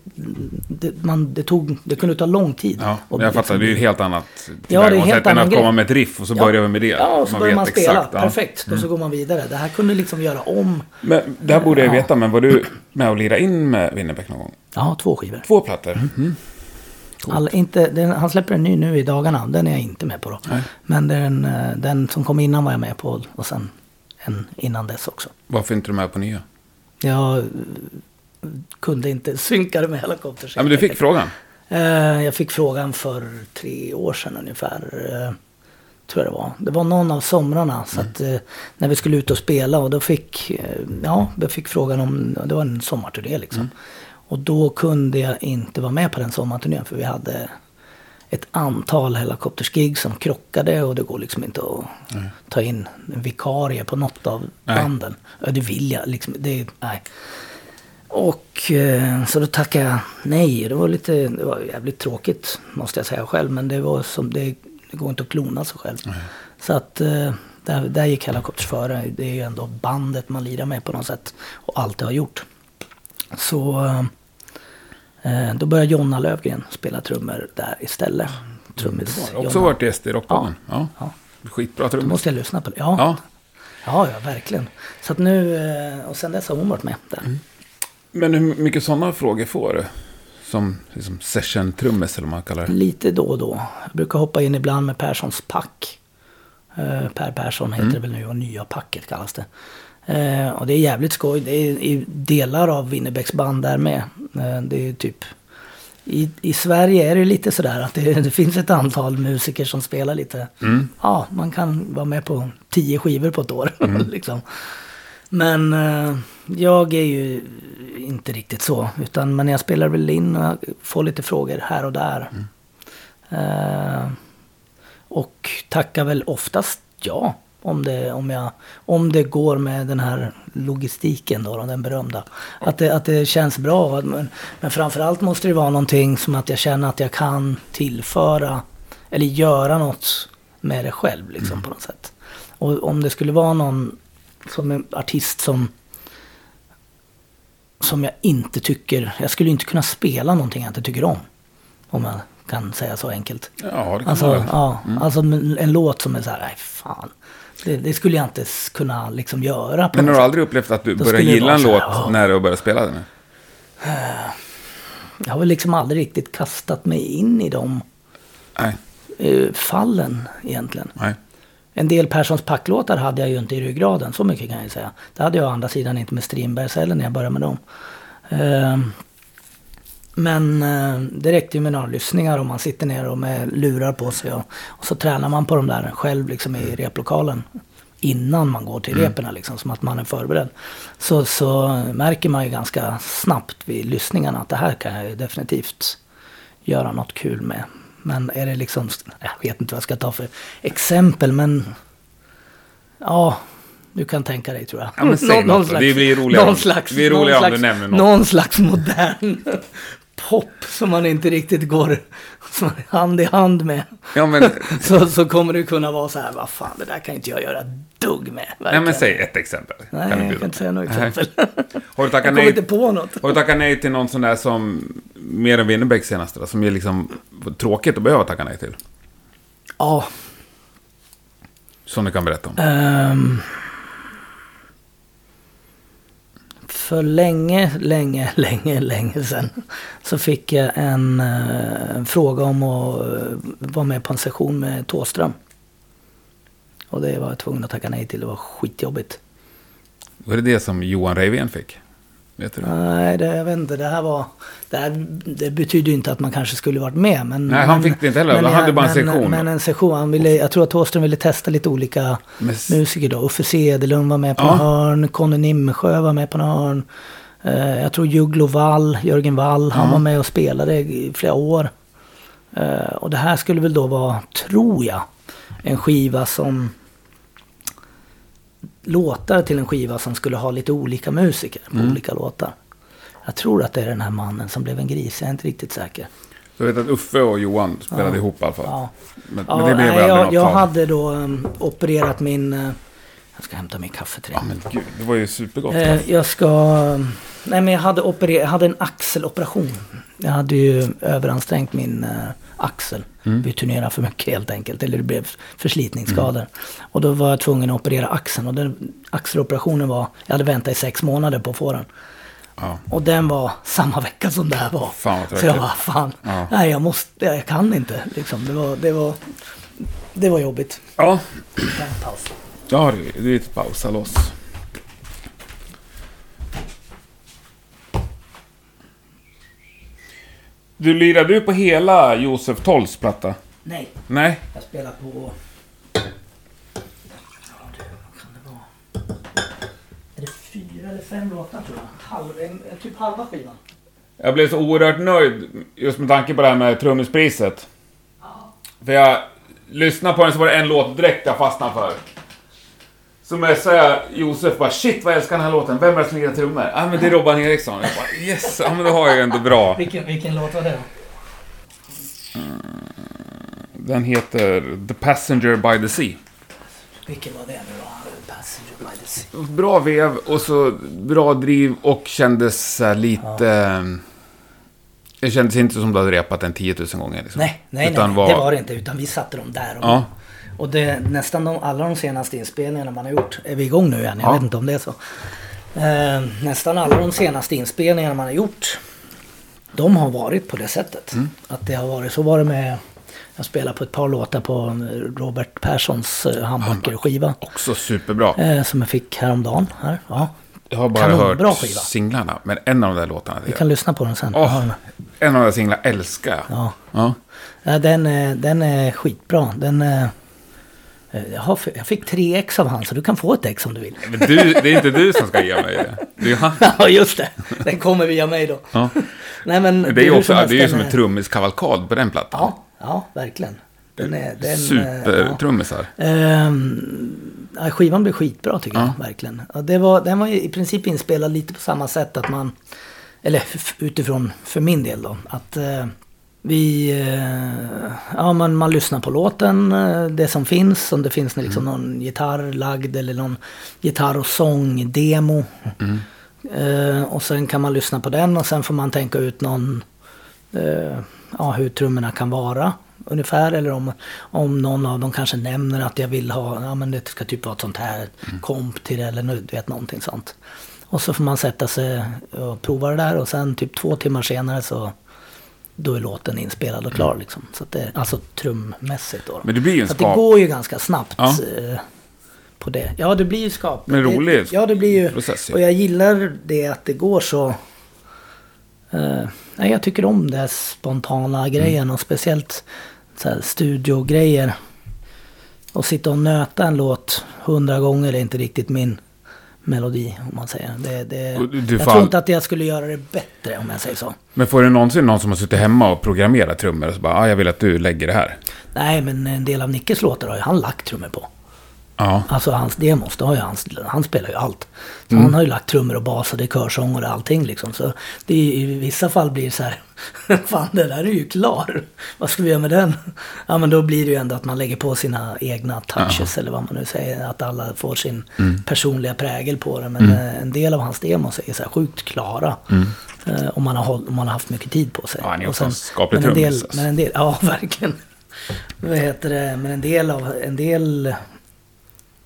Det, man, det, tog, det kunde ta lång tid. ja, Och jag fattar. Det är ju helt annat Ja, det är helt än att komma med ett riff och så Ja. börjar vi med det. Ja, och så Man börjar man spela. exakt, ja. Mm. Perfekt. Och så går man vidare. Det här kunde liksom göra om. Men det här borde jag Ja. veta, men var du med och lirade in med Winnerbäck någon gång? Ja, två skivor. Två plattor? Mm. All, inte, den, han släpper en ny nu i dagarna. Den är jag inte med på då. Nej. Men den, eh, den som kom innan var jag med på. Och sen en innan dess också. Varför inte du med på nya? Eh, kunde inte synka det med helikopters. Ja, men du fick frågan. Eh, Jag fick frågan för tre år sedan ungefär. Eh, tror jag det var. Det var någon av somrarna. Så att, eh, när vi skulle ut och spela och då fick, ja, jag fick frågan om, det var en sommarturné liksom. Och då kunde jag inte vara med på den sommarturnén för vi hade ett antal helikoptersgig som krockade och det går liksom inte att ta in en vikarie på något av Nej. banden. Ja, det vill jag liksom. Det, nej. Och eh, så då tackade jag nej. Det var lite, det var jävligt tråkigt måste jag säga själv. Men det var som, det, det går inte att klona sig själv. Så att eh, där, där gick Helicopters före. Det är ju ändå bandet man lirar med på något sätt. Och alltid har gjort. Så eh, då började Jonna Lövgren spela trummor där istället. Trummis. Också Jonna. varit gäst i Rockpodden. Ja. Ja. Skitbra Då trummis. måste jag lyssna på det. Ja, Ja. ja, ja verkligen. Så att nu, och sen dess har hon varit med där. Men hur mycket sådana frågor får du? Som liksom session-trummis eller vad man kallar det. Lite då och då. Jag brukar hoppa in ibland med Perssons pack. Eh, per Persson heter det väl nu och nya packet kallas det. Eh, och det är jävligt skoj. Det är delar av Winnerbäcks band där med. Eh, det är typ... I, I Sverige är det lite sådär att det, det finns ett antal musiker som spelar lite. Ja, man kan vara med på tio skivor på ett år. liksom. Men eh, jag är ju inte riktigt så. Utan, men jag spelar väl in och får lite frågor här och där. Eh, och tackar väl oftast ja. Om det, om, jag, om det går med den här logistiken då, den berömda. Att det, att det känns bra. Men, men framförallt måste det vara någonting som att jag känner att jag kan tillföra eller göra något med det själv liksom på något sätt. Och om det skulle vara någon som en artist som som jag inte tycker, jag skulle inte kunna spela någonting jag inte tycker om. Om jag kan säga så enkelt. Ja, det kan Alltså, väl. ja, alltså en låt som är så här, nej fan. Det, det skulle jag inte kunna liksom göra. Men har du aldrig upplevt att du Då börjar gilla vara en låt ja. när du börjar spela den? Jag har väl liksom aldrig riktigt kastat mig in i de Nej. eh, fallen egentligen. Nej. En del Perssons packlåtar hade jag ju inte i ryggraden, så mycket kan jag säga. Det hade jag å andra sidan inte med Strindbergs heller när jag började med dem. Ehm, Men eh, det räckte ju med några lyssningar och man sitter ner och med lurar på sig och, och så tränar man på de där själv liksom i replokalen. Innan man går till reperna liksom, som att man är förberedd. Så, så märker man ju ganska snabbt vid lyssningarna att det här kan jag ju definitivt göra något kul med. Men är det liksom, jag vet inte vad jag ska ta för exempel men ja, du kan tänka dig tror jag. Ja, men säg något då. Det blir roligare någon om- slags, det blir roligare någon om du slags, nämner något. Någon slags modern pop som man inte riktigt går hand i hand med. Ja, men, Så, så kommer det kunna vara så här, vad fan det där kan inte jag göra dugg med. nej, men säg ett exempel. Nej, du jag kan inte säga något exempel. Har du tackat nej, inte på något. har du tackat nej till någon sån där som mer än Winnerbäck senaste då, som är liksom tråkigt att behöva tacka nej till? Ja, Som du kan berätta om. Ehm, för länge, länge, länge, länge sedan så fick jag en, eh, en fråga om att eh, vara med på en session med Tåström. Och det var jag tvungen att tacka nej till. Det var skitjobbigt. Var det det som Johan Reivén fick? Vet du? Nej, det, jag vet inte. Det här var... Det, här, det betyder ju inte att man kanske skulle varit med. Men, Nej, han fick det inte heller. men Han hade bara en session. Men en session. Han ville, jag tror att Thåström ville testa lite olika Men musiker då. Uffe Sedelund var med på Ja. några hörn. Conny Nimmersjö var med på några hörn. Eh, jag tror Jugglo Wall, Jörgen Wall, han Ja. var med och spelade i flera år. Eh, och det här skulle väl då vara, tror jag, en skiva som... Låtar till en skiva som skulle ha lite olika musiker på Mm. olika låtar. Jag tror att det är den här mannen som blev en gris, jag är inte riktigt säker. Jag vet att Uffe och Johan spelade Ja. ihop i alla fall. Ja. Men, Ja, men det blev nej, jag, jag hade då um, opererat min... eh, jag ska hämta min kaffe till dig. Ja, men gud, det var ju supergott. Eh, jag ska... Nej men jag hade, operer, jag hade en axeloperation. Jag hade ju överansträngt min eh, axel. Mm. Vi turnerade för mycket helt enkelt. Eller det blev förslitningsskador. Och då var jag tvungen att operera axeln. Och den axeloperationen var... Jag hade väntat i sex månader på att få den. Ja. Och den var samma vecka som det här var. Fan, vad Så jag bara, fan. Ja. Nej jag måste... Jag kan inte. Liksom. Det, var, det, var, det var jobbigt. Ja, paus. Ja, det är ett pausa loss. Du lirar du på hela Josef Tolls platta? Nej. Nej. Jag spelar på... Ja, du, vad kan det vara? Är det fyra eller fem låtar tror jag? Halv, en, typ halva skivan. Jag blev så oerhört nöjd just med tanke på det här med trummispriset. Ja. För jag lyssnade på den så var det en låt direkt jag fastnade för. Så messade jag Josef bara shit vad jag älskar den här låten. Vem är det som lirar trummor? Ja ah, men det är Robban Eriksson. Jag bara yes, ja men då har jag ändå bra. Vilken, vilken låt var det då? Den heter The Passenger by the Sea. Vilken var det nu då? Passenger by the Sea. Bra vev och så bra driv och kändes lite... eh, Det kändes inte som du hade repat den 10 000 gånger. Liksom. Nej, nej, Utan nej, var- det var det inte. Utan vi satte dem där. Och, Ja. Och det, nästan de, alla de senaste inspelningarna man har gjort. Är vi igång nu igen? Jag Ja. vet inte om det är så. Eh, nästan alla de senaste inspelningarna man har gjort. De har varit på det sättet. Mm. Att det har varit, så var det med... Jag spelade på ett par låtar på Robert Perssons eh, hamburgerskiva. Också superbra. Eh, som jag fick häromdagen. Här. Ja, Jag har bara Kanonbra hört skiva. singlarna. Men en av de där låtarna. vi kan lyssna på den sen. Den- en av de där singlarna älskar jag. Ja. Ja. Ja, den, är- den är skitbra. Den, eh, jag, har, jag fick tre ex av han så du kan få ett ex om du vill. Men du, det är inte du som ska ge mig det. Det är han. Ja just det, den kommer via mig då. Ja. Nej, men Men det är ju också, det är ju som en trummiskavalkad på den plattan. Ja, ja verkligen. Den är, den, eh, Supertrummisar. ja. Ehm, ja, skivan blev skitbra tycker jag, verkligen. Det var, den var i princip inspelad lite på samma sätt att man, eller utifrån för min del då, att eh, vi, eh, ja man, man lyssnar på låten, eh, det som finns, om det finns liksom någon gitarr lagd eller någon gitarr och sång-demo. Eh, och sen kan man lyssna på den och sen får man tänka ut någon, eh, ja hur trummorna kan vara ungefär. Eller om, om någon av dem kanske nämner att jag vill ha, ja men det ska typ vara ett sånt här komp till det eller nu, du vet någonting sånt. Och så får man sätta sig och prova det där och sen typ två timmar senare så då är låten inspelad och klar liksom. Så att det, alltså trummässigt då. Men det blir ju en så att det skap- går ju ganska snabbt Ja. eh, på det. Ja, det blir ju skap. Men rolig det, Ja, det blir ju. process ju. Och jag gillar det att det går så... Nej, jag tycker om det här spontana Mm. grejen och speciellt så här studiogrejer. Och sitta och nöta en låt hundra gånger är inte riktigt min melodi om man säger. Det, det, du- jag får tror inte att jag skulle göra det bättre om jag säger så. Men får du någonsin någon som har suttit hemma och programmerat trummor och så bara, ah, jag vill att du lägger det här. Nej, men en del av Nickes låtar har ju han lagt trummor på. Ja. Alltså hans demos, då har ju hans, han spelar ju allt. Så Mm. han har ju lagt trummor och bas och det är körsång och allting liksom. Så det är, i vissa fall blir det så här, fan det där är ju klar. Vad ska vi göra med den? Ja men då blir det ju ändå att man lägger på sina egna touches eller vad man nu säger. Att alla får sin Mm. personliga prägel på det. Men eh, en del av hans demos är så här sjukt klara. Eh, om, man har, om man har haft mycket tid på sig. Mm. Ja, han är Och också en skaplig men en del, alltså. men en del, ja verkligen. Vad heter det? Men en del av, en del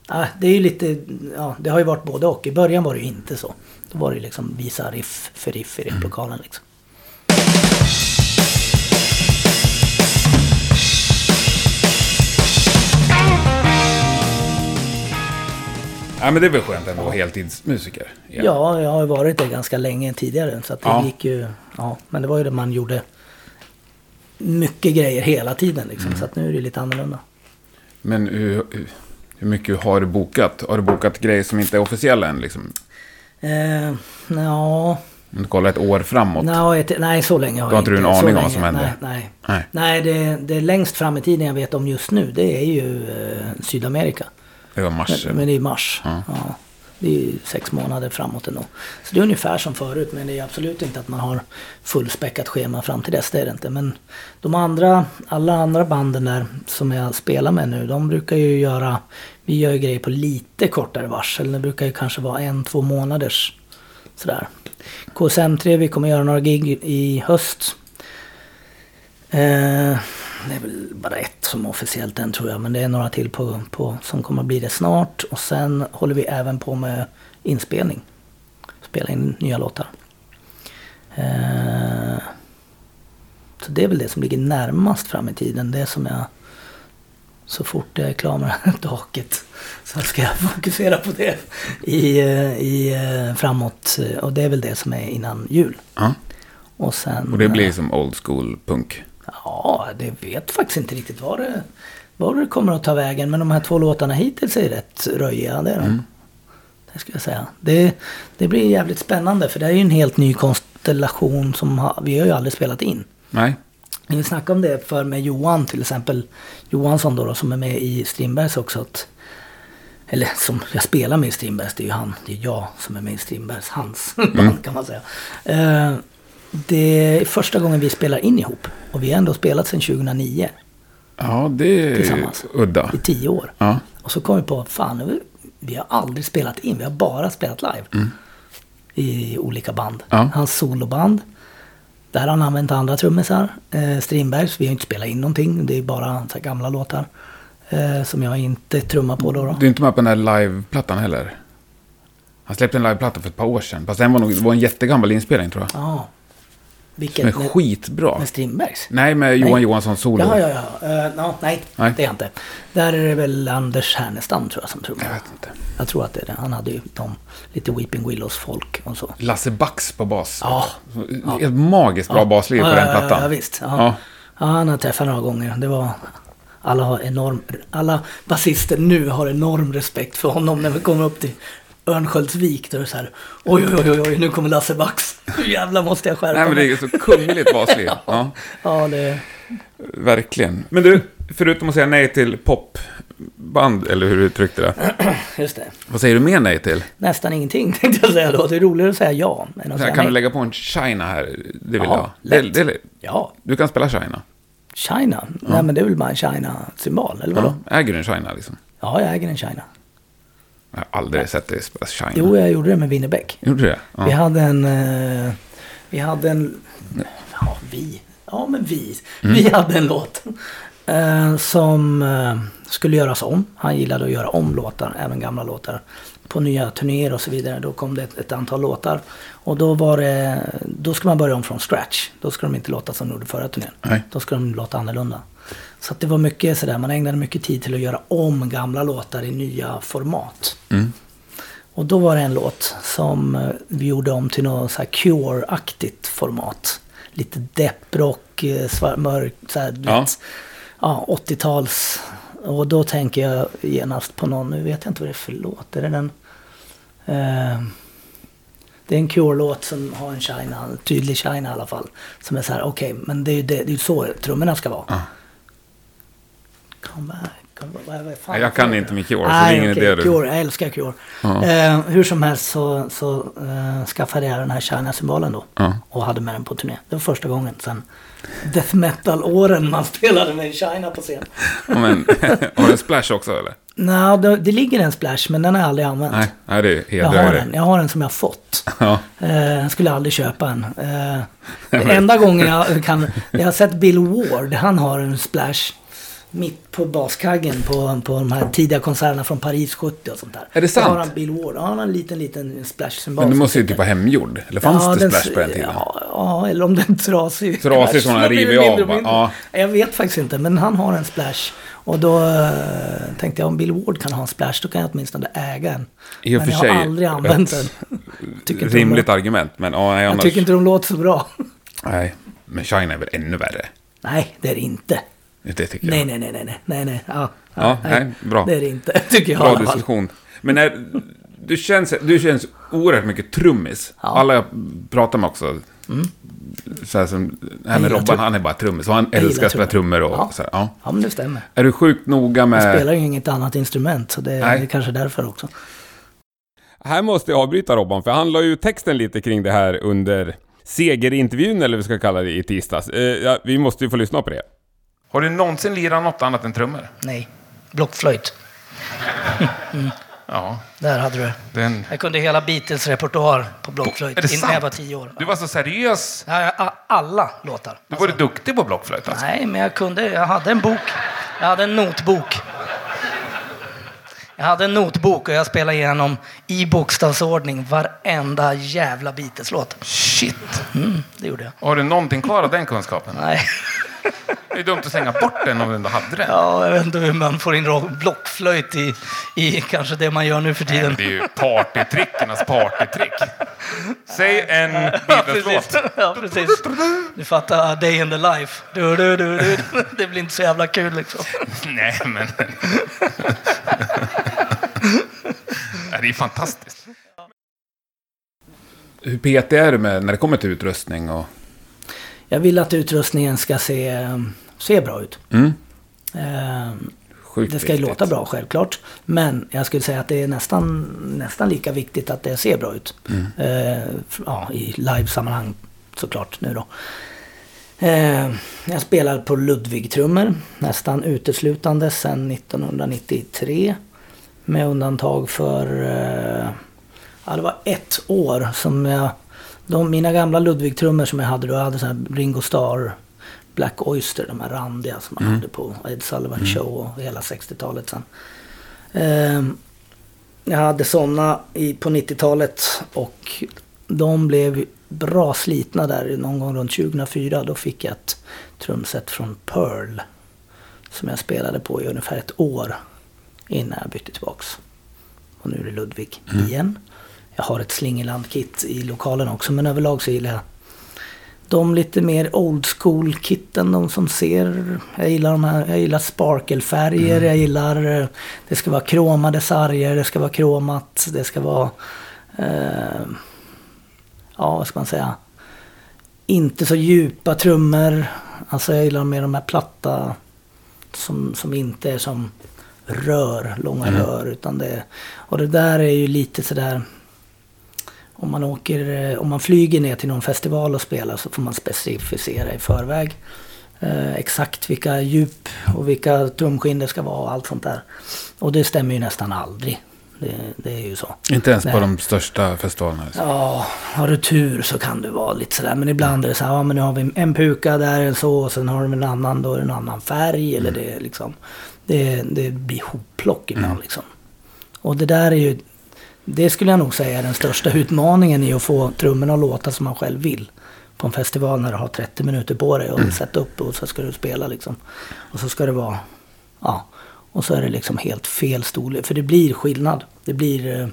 Ja, det är ju lite, ja, det har ju varit både och. I början var det ju inte så. Då var det liksom visa riff för riff i repplokalen liksom. ja, men det är väl skönt ändå att vara heltidsmusiker. igen. Ja, jag har ju varit det ganska länge tidigare. Så att det Ja. gick ju, ja, men det var ju det man gjorde mycket grejer hela tiden liksom. Så att nu är det lite annorlunda. Men hur, hur- mycket har du bokat? Har du bokat grejer som inte är officiella än? Liksom? Eh, ja, Om du kollar ett år framåt? nej, ett- nej, så länge har Då har jag inte du en aning om vad som händer? Nej, nej. Nej. nej det, det längst fram i tiden jag vet om just nu, det är ju eh, Sydamerika. Det var mars. Men, men det är mars. Ja. Ja. Det är ju sex månader framåt ändå. Så det är ungefär som förut. Men det är absolut inte att man har fullspäckat schema fram till dess. Det är det inte. Men de andra, alla andra banden där som jag spelar med nu. De brukar ju göra, vi gör ju grejer på lite kortare varsel. Det brukar ju kanske vara en, två månaders sådär. KSM3, vi kommer göra några gig i höst. Eh, det är väl bara ett som är officiellt än tror jag. Men det är några till på, på, som kommer att bli det snart. Och sen håller vi även på med inspelning. Spela in nya låtar. Eh, så det är väl det som ligger närmast fram i tiden. Det som jag... Så fort jag är klar här taket så ska jag fokusera på det i, eh, i, eh, framåt. Och det är väl det som är innan jul. Ja. Och, sen, Och det blir eh, som old school punk. Ja, det vet faktiskt inte riktigt vad det, vad det kommer att ta vägen. Men de här två låtarna hittills är rätt röjiga. Det är de. Det skulle jag säga. Det, det blir jävligt spännande för det är ju en helt ny konstellation som har, vi har ju aldrig spelat in. Nej. Vi snackade om det för med Johan till exempel. Johansson då, då som är med i Strindbergs också. Att, eller som jag spelar med i Strindbergs, det är ju han. Det är jag som är med i Strindbergs, hans band kan man säga. Eh, det är första gången vi spelar in ihop. Och vi har ändå spelat sedan 2009. Ja, det är Tillsammans. udda. I tio år. Ja. Och så kom vi på, fan, vi har aldrig spelat in, vi har bara spelat live. I olika band. Ja. Hans soloband. Där har han använt andra trummisar. Eh, Strindbergs, vi har inte spelat in någonting. Det är bara så gamla låtar. Eh, som jag inte trummar på då. då. Du är inte med på den här liveplattan heller? Han släppte en liveplatta för ett par år sedan. Fast den var, nog, det var en jättegammal inspelning tror jag. Ja. Vilken? Med, skitbra. med Strindbergs? Nej, med Johan Nej. Johansson solo. Ja, ja, ja. Eh, ja, nej, Nej. det är jag inte. Där är det väl Anders Härnestam tror jag som trummar. Jag vet inte. Jag tror att det är det. Han hade ju de, lite Weeping Willows folk och så. Lasse Bax på bas. Ja. Ett magiskt bra basliv på ja, den ja, plattan. Ja, visst. Ja. Ja. Ja. han har träffat några gånger. Det var... Alla har enorm... Alla basister nu har enorm respekt för honom när vi kommer upp till Örnsköldsvik. Då är det så här... Oj, oj, oj, oj, nu kommer Lasse Bax. Nu jävlar måste jag skärpa Nej, men det mig. är så kungligt basliv. Ja, Ja, det... verkligen. Men du, förutom att säga nej till popband, eller hur du uttryckte det. Just det. Vad säger du mer nej till? Nästan ingenting tänkte jag säga då. Det är roligare att säga ja än att säga Kan du nej. lägga på en China här? Det vill Ja, jag ha. Det, lätt. det, Ja, du kan spela China. China. Nej, men det är väl bara en China-symbol, eller vadå? Ja. Äger du en China liksom? Ja, jag äger en China. Jag har aldrig sett dig spela China. Jo, jag gjorde det med Winnerbäck. Gjorde du det? Ja. Vi hade en... eh, vi hade en... Ja, vi. Ja, men vi. Mm. Vi hade en låt. eh, som eh, skulle göras om. Han gillade att göra om låtar, även gamla låtar. På nya turnéer och så vidare. Då kom det ett, ett antal låtar. Och då var det... Då skulle man börja om från scratch. Då ska de inte låta som de gjorde förra turnén. Nej. Då ska de låta annorlunda. Så det var mycket sådär, man ägnade mycket tid till att göra om gamla låtar i nya format. Mm. Och då var det en låt som eh, vi gjorde om till något så här Cure-aktigt format. Lite depprock, eh, mörk, så här, Ja. vet. Ja, 80-tals. Och då tänker jag genast på någon, nu vet jag inte vad det är för låt. Är det den? Eh, det är en Cure-låt som har en China, en tydlig China i alla fall. Som är så här, okej, men det är ju det, det är så trummorna ska vara. Ja. Come back, come back, vad, vad fan Nej, jag kan inte med Cure, så det Nej, är ingen okej, idé. Cure, jag älskar Cure. Ja. Eh, hur som helst så, så eh, skaffade jag den här China-symbolen då. Ja. Och hade med den på turné. Det var första gången sen death metal-åren man spelade med China på scen. Ja, men, har du en splash också eller? Nej, det, det ligger en splash men den har jag aldrig använt. Nej, nej det jag hedrar har en. Jag har en som jag har fått. Ja. Eh, jag skulle aldrig köpa en. Eh, det enda gången jag kan... Jag har sett Bill Ward. Han har en splash. Mitt på baskaggen på, på de här tidiga konserterna från Paris 70 och sånt där. Är det Då har sant? han Bill Ward. Ja, han har en liten, liten splash-symbol. Men du måste ju typ vara hemgjord. Eller fanns det den- splash på den tiden? Ja, ja, eller om den trasig. Trasig som blir river det av, mindre mindre. Ja. Jag vet faktiskt inte, men han har en splash. Och då eh, tänkte jag om Bill Ward kan ha en splash, då kan jag åtminstone äga en. I och men för jag har sig, aldrig använt den. De Rimligt låter- argument, men ja, nej, Jag annars... tycker inte de låter så bra. Nej, men China är väl ännu värre? Nej, det är det inte. Det tycker jag. Nej, nej, nej, nej, nej, nej, nej. Ja, Ja, nej, bra. Det är det inte, tycker jag Bra diskussion. Men när, du, känns, du känns oerhört mycket trummis. Ja. Mm. Alla jag pratar med också. Så här som, här med gillar Robban, trum- han är bara trummis. Och han Jag älskar att spela trummor och Ja. så här, ja. Ja, men det stämmer. Är du sjukt noga Jag med... spelar ju inget annat instrument, så det, Nej. det är kanske därför också. Här måste jag avbryta Robban, för han la ju texten lite kring det här under segerintervjun, eller vad vi ska kalla det, i tisdags. Eh, ja, vi måste ju få lyssna på det. Har du någonsin lirat något annat än trummor? Nej, blockflöjt. Ja, Där hade du den... Jag kunde hela Beatles repertoar på blockflöjt innan jag var tio år. Du var så seriös. Ja, alla låtar. Du var duktig på blockflöjt alltså. Nej, men jag kunde. Jag hade en bok. Jag hade en notbok. Jag hade en notbok och jag spelade igenom i bokstavsordning varenda jävla Beatles-låt. Shit. Mm, det gjorde jag. Har du någonting kvar av den kunskapen? Nej. Det är dumt att slänga bort den om du ändå hade den. Ja, jag vet inte hur man får in blockflöjt i, i kanske det man gör nu för tiden. Det är ju partytrickernas partytrick. Säg en Beatles-låt. Ja, precis. Du fattar, day in the life. Du, du, du, du. Det blir inte så jävla kul liksom. Nej, men... Nej, Det är fantastiskt. hur petig är du med när det kommer till utrustning? Och... Jag vill att utrustningen ska se, se bra ut. Mm. Eh, Sjukt det ska ju viktigt. låta bra självklart. Men jag skulle säga att det är nästan, nästan lika viktigt att det ser bra ut. Mm. Eh, ja, I livesammanhang såklart nu då. Eh, jag spelar på Ludwig-trummor nästan uteslutande sedan 1993. Med undantag för... Eh, ja, det var ett år som jag... De, mina gamla Ludwig-trummor som jag hade då, jag hade så här Ringo Starr, Black Oyster, de här randiga som man hade på Ed Sullivan Show och hela 60-talet sen. Ehm, jag hade sådana på 90-talet och de blev bra slitna där någon gång runt 2004. Då fick jag ett trumset från Pearl. Som jag spelade på i ungefär ett år innan jag bytte tillbaks. Och nu är det Ludvig igen. Jag har ett Slingeland-kit i lokalen också men överlag så gillar jag de lite mer old school kitten, de som ser. Jag gillar de här, jag gillar sparkelfärger, jag gillar eh, det ska vara kromade sarger, det ska vara kromat, det ska vara eh, ja vad ska man säga, inte så djupa trummor. Alltså jag gillar mer de här platta som, som inte är som rör, långa rör. Utan det, och det där är ju lite sådär om man, åker, eh, om man flyger ner till någon festival och spelar så får man specificera i förväg. Eh, exakt vilka djup och vilka trumskinn det ska vara och allt sånt där. Och det stämmer ju nästan aldrig. Det, det är ju så. Inte ens på de största festivalerna. liksom. Ja, har du tur så kan det vara lite sådär. Men ibland är det så här, ja men nu har vi en puka där är så och sen har de en annan, då är det en annan färg. Eller det är liksom, det, det blir hopplock ibland liksom. Och det där är ju, det skulle jag nog säga är den största utmaningen i att få trummorna att låta som man själv vill. På en festival när du har 30 minuter på dig och sätta upp och så ska du spela liksom. Och så ska det vara, ja. Och så är det liksom helt fel storlek. För det blir skillnad. Det blir... eh,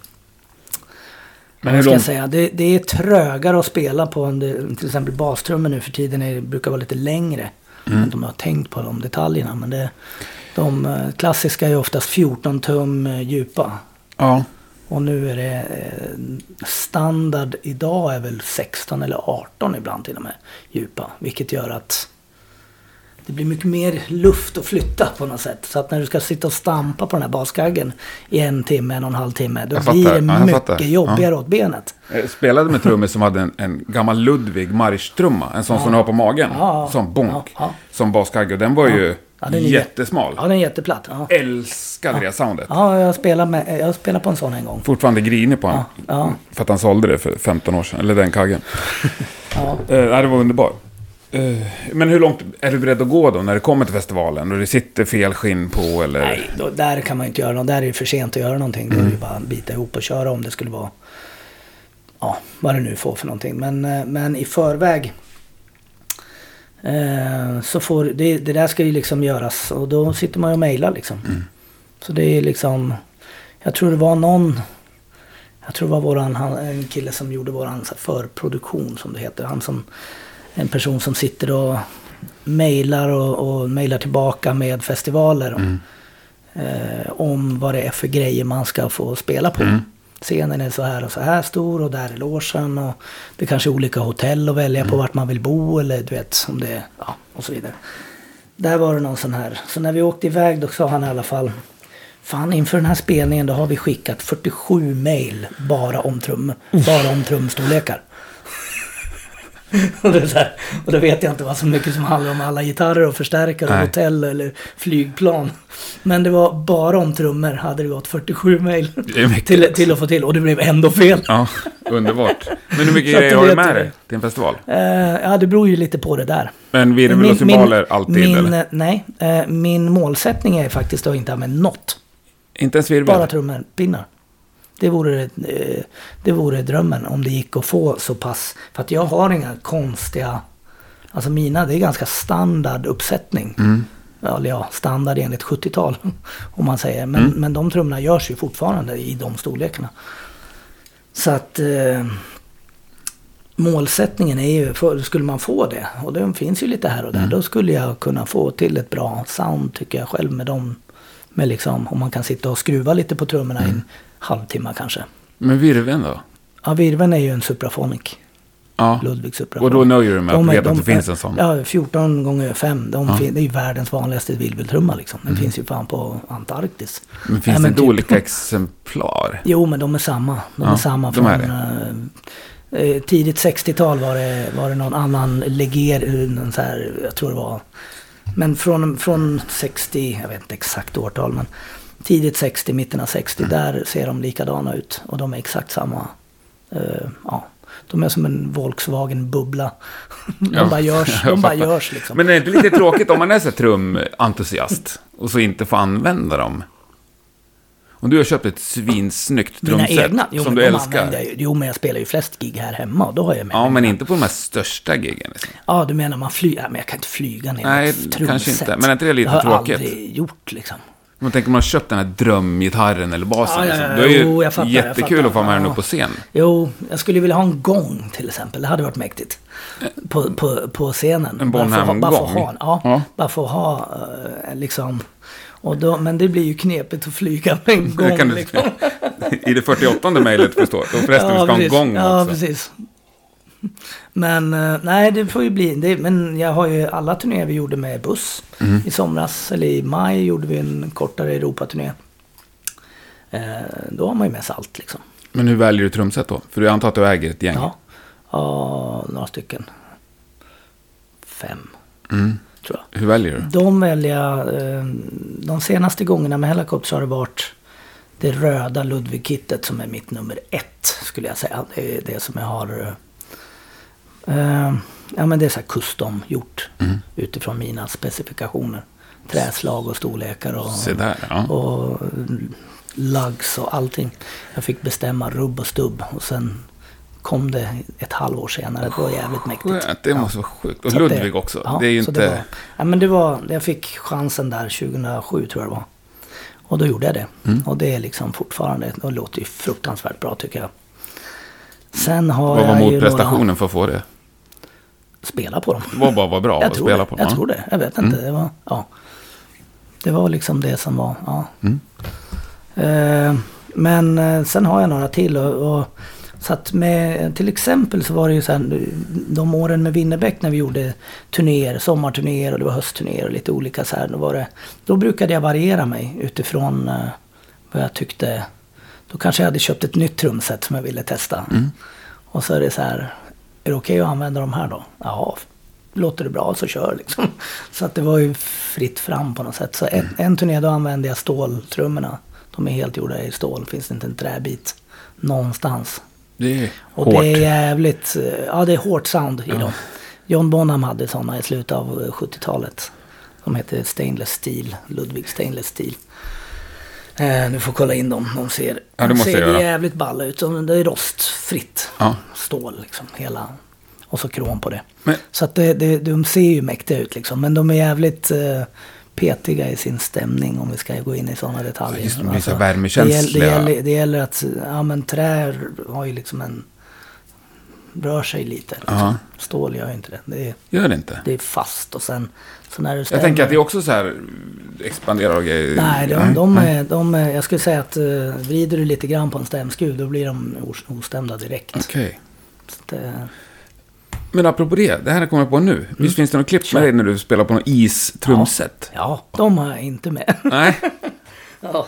Men hur ska jag säga? Det, det är trögare att spela på en, till exempel bastrummor nu för tiden är, brukar vara lite längre. Mm. Än de har tänkt på de detaljerna. Men det, de eh, klassiska är oftast 14 tum eh, djupa. ja. Och nu är det eh, standard idag är väl 16 eller 18 ibland till och med djupa. Vilket gör att det blir mycket mer luft att flytta på något sätt. Så att när du ska sitta och stampa på den här baskaggen i en timme, en och en halv timme. Då Jag blir fattar. det Ja, mycket fattar. jobbigare åt benet. Jag spelade med trummor som hade en, en gammal Ludwig marschtrumma. En sån som du har på magen. Ja, Som bonk. ja, ja. Som baskagge. Och den var ju Ja, den är jä- jättesmal. Ja, den är jätteplatt. Ja, Älskade det soundet. ja jag, spelade med, jag spelade på en sån en gång. Fortfarande grinig på honom. Ja, För att han sålde det för 15 år sedan. Eller den kaggen. ja. Eh, det var underbart. Eh, men hur långt är du beredd att gå då när det kommer till festivalen? Och det sitter fel skinn på eller? Nej, då, där kan man inte göra något. Där är det för sent att göra någonting. Då är det bara att bita ihop och köra om det skulle vara... Ja, vad det nu får för någonting. Men, eh, men i förväg... Eh, så får... Det, det där ska ju liksom göras. Och då sitter man ju och mejlar liksom. Så det är liksom... Jag tror det var någon... Jag tror det var våran, han, en kille som gjorde våran förproduktion som det heter. Han som... En person som sitter och mejlar och, och mejlar tillbaka med festivaler. om- eh, om vad det är för grejer man ska få spela på. Scenen är så här och så här stor och där är logen och det kanske är olika hotell att välja på vart man vill bo eller du vet om det är, ja och så vidare. Där var det någon sån här, så när vi åkte iväg då sa han i alla fall Fan inför den här spelningen då har vi skickat 47 mail bara om trum, bara om trumstorlekar. och, det är så här, och då vet jag inte vad så mycket som handlar om alla gitarrer och förstärkare och hotell eller flygplan. Men det var bara om trummor hade det gått 47 mejl Det till, till att få till. Och det blev ändå fel. Ja, underbart. Men hur mycket grejer har du med det. dig till en festival? Eh, ja, det beror ju lite på det där. Men virvel och cymbaler alltid min, eller? Nej, eh, min målsättning är faktiskt att inte använda något. Inte ens virvel? Bara trummor, pinnar. Det vore, eh, det vore drömmen om det gick att få så pass. För att jag har inga konstiga... Alltså mina, det är ganska standard uppsättning. Mm. Eller ja, standard enligt 70-tal. Om man säger. Men, Mm. men de trummorna görs ju fortfarande i de storlekarna. Så att... Eh, målsättningen är ju, för, skulle man få det, och det finns ju lite här och där, då skulle jag kunna få till ett bra sound tycker jag själv med dem. Med liksom, om man kan sitta och skruva lite på trummorna i en halvtimme kanske. Men virveln då? Ja, virveln är ju en Supraphonic. Ja. Ludwig Supraphonic. Och då nöjer du med att De du är- vet att de det finns en sån? Ja, 14 gånger 5. De Ja. fin- det är ju världens vanligaste virveltrumma liksom. Den finns ju fan på Antarktis. Men finns Nej, det men inte typ- olika exemplar? Jo, men de är samma. De Ja, är samma från... är eh, eh, tidigt 60-tal var det, var det någon annan leger, någon så här, jag tror det var... Men från, från 60, jag vet inte exakt årtal, men tidigt 60, mitten av 60, Mm. där ser de likadana ut. Och de är exakt samma. eh, ja. De är som en Volkswagen-bubbla. De Ja, bara görs, de bara görs liksom. Men är det inte lite tråkigt om man är så trumentusiast och så inte får använda dem? Om du har köpt ett svinsnyggt trumset egna, jo, som du älskar. jag. Jo, men jag spelar ju flest gig här hemma och då har jag med Ja, mig men mina. inte på de här största giggen. Liksom. Ja, du menar man flyger? Ja, men jag kan inte flyga ner Nej, kanske inte. Men är inte det lite det har tråkigt? jag aldrig gjort liksom. Man tänker om man har köpt den här drömgitarren eller basen. Ja, ja, liksom. ja, är det jo, ju jag fattar, jag jättekul fattar. att få med den Ja. upp på scen. Jo, jag skulle vilja ha en gång till exempel. Det hade varit mäktigt. På, på, på scenen. En Bara ha- Bara för Bonham-gång? ha, ja, Ja. bara för att ha eh, liksom. Och då, men det blir ju knepigt att flyga med en gång. Det du, liksom. I det 48 mejlet förstår Då förresten, vi ska ha en gång Ja, också. precis. Men eh, nej, det får ju bli. Det, men jag har ju alla turnéer vi gjorde med buss. Mm. I somras, eller i maj, gjorde vi en kortare Europaturné. Eh, då har man ju med sig allt liksom. Men hur väljer du trumset då? För du antar att du äger ett gäng? Ja, ja några stycken. Fem, Mm. tror jag. Hur väljer du? De väljer jag, eh, de senaste gångerna med Hellacopters har det varit det röda Ludwig-kittet som är mitt nummer ett, skulle jag säga. Det är det som jag har... Eh, ja, men det är så här custom gjort Mm. utifrån mina specifikationer. Träslag och storlekar och, Se där, ja. och lugs och allting. Jag fick bestämma rubb och stubb och sen kom det ett halvår senare. Det var jävligt mäktigt. Skönt, det måste vara sjukt. Och Ludvig också. ja, det är ju inte... Det var, ja, men det var, jag fick chansen där 2007 tror jag det var. Och då gjorde jag det. Mm. Och det är liksom fortfarande, det låter ju fruktansvärt bra tycker jag. Sen har Vad var jag några, motprestationen för att få det? spela på dem. Det var bara var bra jag att spela det, på. jag ja. tror det. Jag vet inte. Det var, ja. Det var liksom det som var, ja. Mm. Eh, men eh, sen har jag några till. Och, och, så att med, till exempel så var det ju så här, de åren med Winnerbäck när vi gjorde turnéer, sommarturnéer och det var höstturnéer och lite olika så här. Då, var det, då brukade jag variera mig utifrån eh, vad jag tyckte. Då kanske jag hade köpt ett nytt trumset som jag ville testa. Mm. Och så är det så här, är det okej att använda de här då? Ja, låter det bra så kör liksom. Så att det var ju fritt fram på något sätt. Så en, en turné då använde jag ståltrummorna. De är helt gjorda i stål, finns inte en träbit någonstans. Det är Och hårt. det är jävligt, eh, ja det är hårt sound i dem. John Bonham hade sådana i slutet av eh, 70-talet. De heter Stainless Steel, Ludwig Stainless Steel. Eh, du får kolla in dem, de ser, Ja, de ser göra. jävligt balla ut. De- Det är rostfritt Ja. stål liksom, hela. Och så krom på det. Men- Så att det, det, de ser ju mäktiga ut liksom. Men de är jävligt eh, petiga i sin stämning om vi ska gå in i sådana detaljer. Just det, de Alltså. Det gäller, det, gäller, det gäller att, ja men trä har ju liksom en, rör sig lite. Liksom. Ja. Stål gör inte det. Det är, Gör det inte? det är fast och sen, så när du Jag tänker att det är också så här expanderar och grejer. Nej, de, de, är, de är, jag skulle säga att uh, vrider du lite grann på en stämskruv då blir de os- ostämda direkt. Okej. Det, Men apropå det, det här kommer jag på nu. Visst finns det något klipp med dig när du spelar på något istrumset? ja, de har jag inte med. Nej. ja.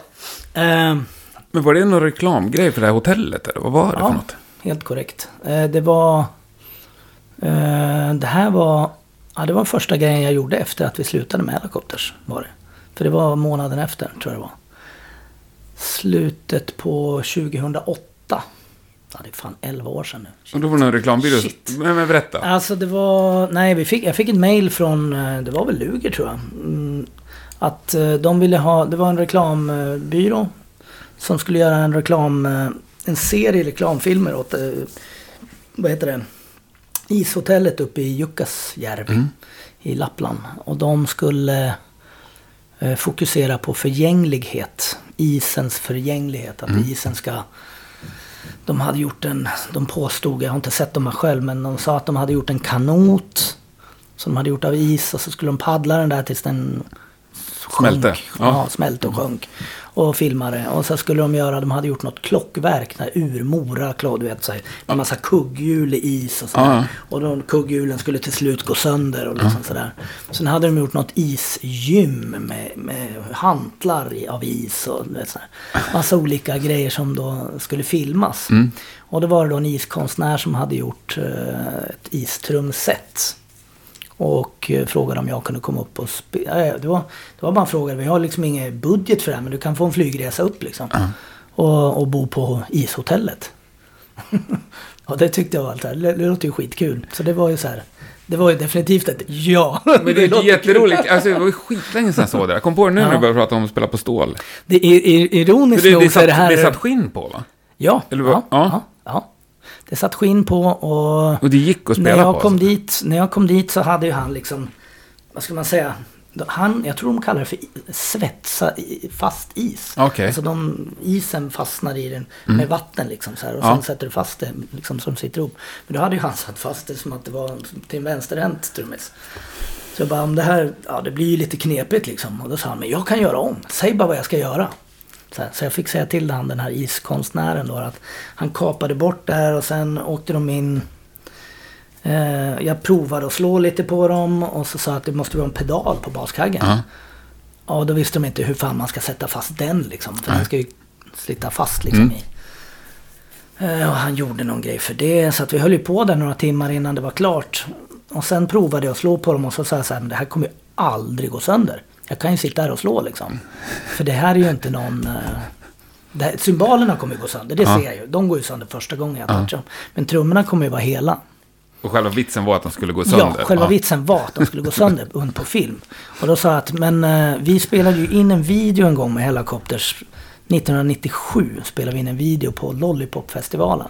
Ehm, Men var det någon reklamgrej för det här hotellet? Eller vad var det Ja. för något? Helt korrekt. Eh, det var... Eh, det här var... Ja, det var första grejen jag gjorde efter att vi slutade med Helicopters. Var det. För det var månaden efter, tror jag det var. Slutet på 2008. Ja, det är fan 11 år sedan nu. Och då var det någon reklambyrå. Shit. Men, men berätta. Alltså det var... Nej, vi fick, jag fick ett mail från... eh, Det var väl Luger tror jag. Mm, att de ville ha... Det var en reklambyrå. Som skulle göra en reklam... En serie reklamfilmer åt... eh, Vad heter det? Ishotellet uppe i Jukkasjärvi. I Lappland. Och de skulle eh, fokusera på förgänglighet. Isens förgänglighet. Att isen ska... De hade gjort en, de påstod, jag har inte sett dem här själv, men de sa att de hade gjort en kanot. Som de hade gjort av is och så skulle de paddla den där tills den Smälte, sjönk. ja. Ja. smälte och sjönk. Och filmade. Och så skulle de göra, de hade gjort något klockverk, där ur Mora, klar, du vet, så här, med massa kugghjul i is och sådär. Ja. Och de kugghjulen skulle till slut gå sönder och liksom sådär. Sen hade de gjort något isgym med, med hantlar av is och du vet, sådär. Massa olika grejer som då skulle filmas. Och då var det då en iskonstnär som hade gjort eh, ett istrumset. Och eh, frågade om jag kunde komma upp och spela. Det var, det var bara en fråga. Vi har liksom ingen budget för det här men du kan få en flygresa upp liksom. Och, och bo på ishotellet. och det tyckte jag var allt det, här. det det låter ju skitkul. Så det var ju så här. Det var ju definitivt ett ja. Men det är låter jätteroligt. Alltså, det var ju skitlänge sedan jag såg det. Jag kom på det nu när Ja. du började prata om att spela på stål. Det är, är, ironiskt det, det, nog så är det här... det satt skinn på, va? Ja, Eller ja, Ja. ja. Det satt skinn på och... Och det gick att när spela jag på. kom alltså. dit, När jag kom dit så hade ju han liksom... Vad ska man säga? Han, jag tror de kallar det för svetsa fast is. Okej. Alltså de, isen fastnar i den med vatten liksom så här. Och Ja. sen sätter du fast det liksom som sitter ihop. Men då hade ju han satt fast det som att det var till en vänsterhänt trummis. Så jag bara, om det här, ja det blir ju lite knepigt liksom. Och då sa han, men jag kan göra om. Säg bara vad jag ska göra. Så, här, så jag fick säga till han, den här iskonstnären då, att han kapade bort där och sen åkte de in. Eh, jag provade att slå lite på dem och så sa att det måste vara en pedal på baskaggen. Ja. Ja, då visste de inte hur fan man ska sätta fast den liksom. För den ska ju sitta fast liksom Mm. i. Eh, Och han gjorde någon grej för det. Så att vi höll ju på där några timmar innan det var klart. Och sen provade jag att slå på dem och så sa jag så här, men det här kommer ju aldrig gå sönder. Jag kan ju sitta här och slå liksom. För det här är ju inte någon... eh, Det här, cymbalerna kommer ju gå sönder, det Ja. ser jag ju. De går ju sönder första gången jag touchar dem. Men trummorna kommer ju vara hela. Och själva vitsen var att de skulle gå sönder. Ja, själva vitsen var att de skulle gå sönder und på film. Och då sa jag att, men eh, vi spelade ju in en video en gång med Helicopters. 1997 spelade vi in en video på Lollipopfestivalen.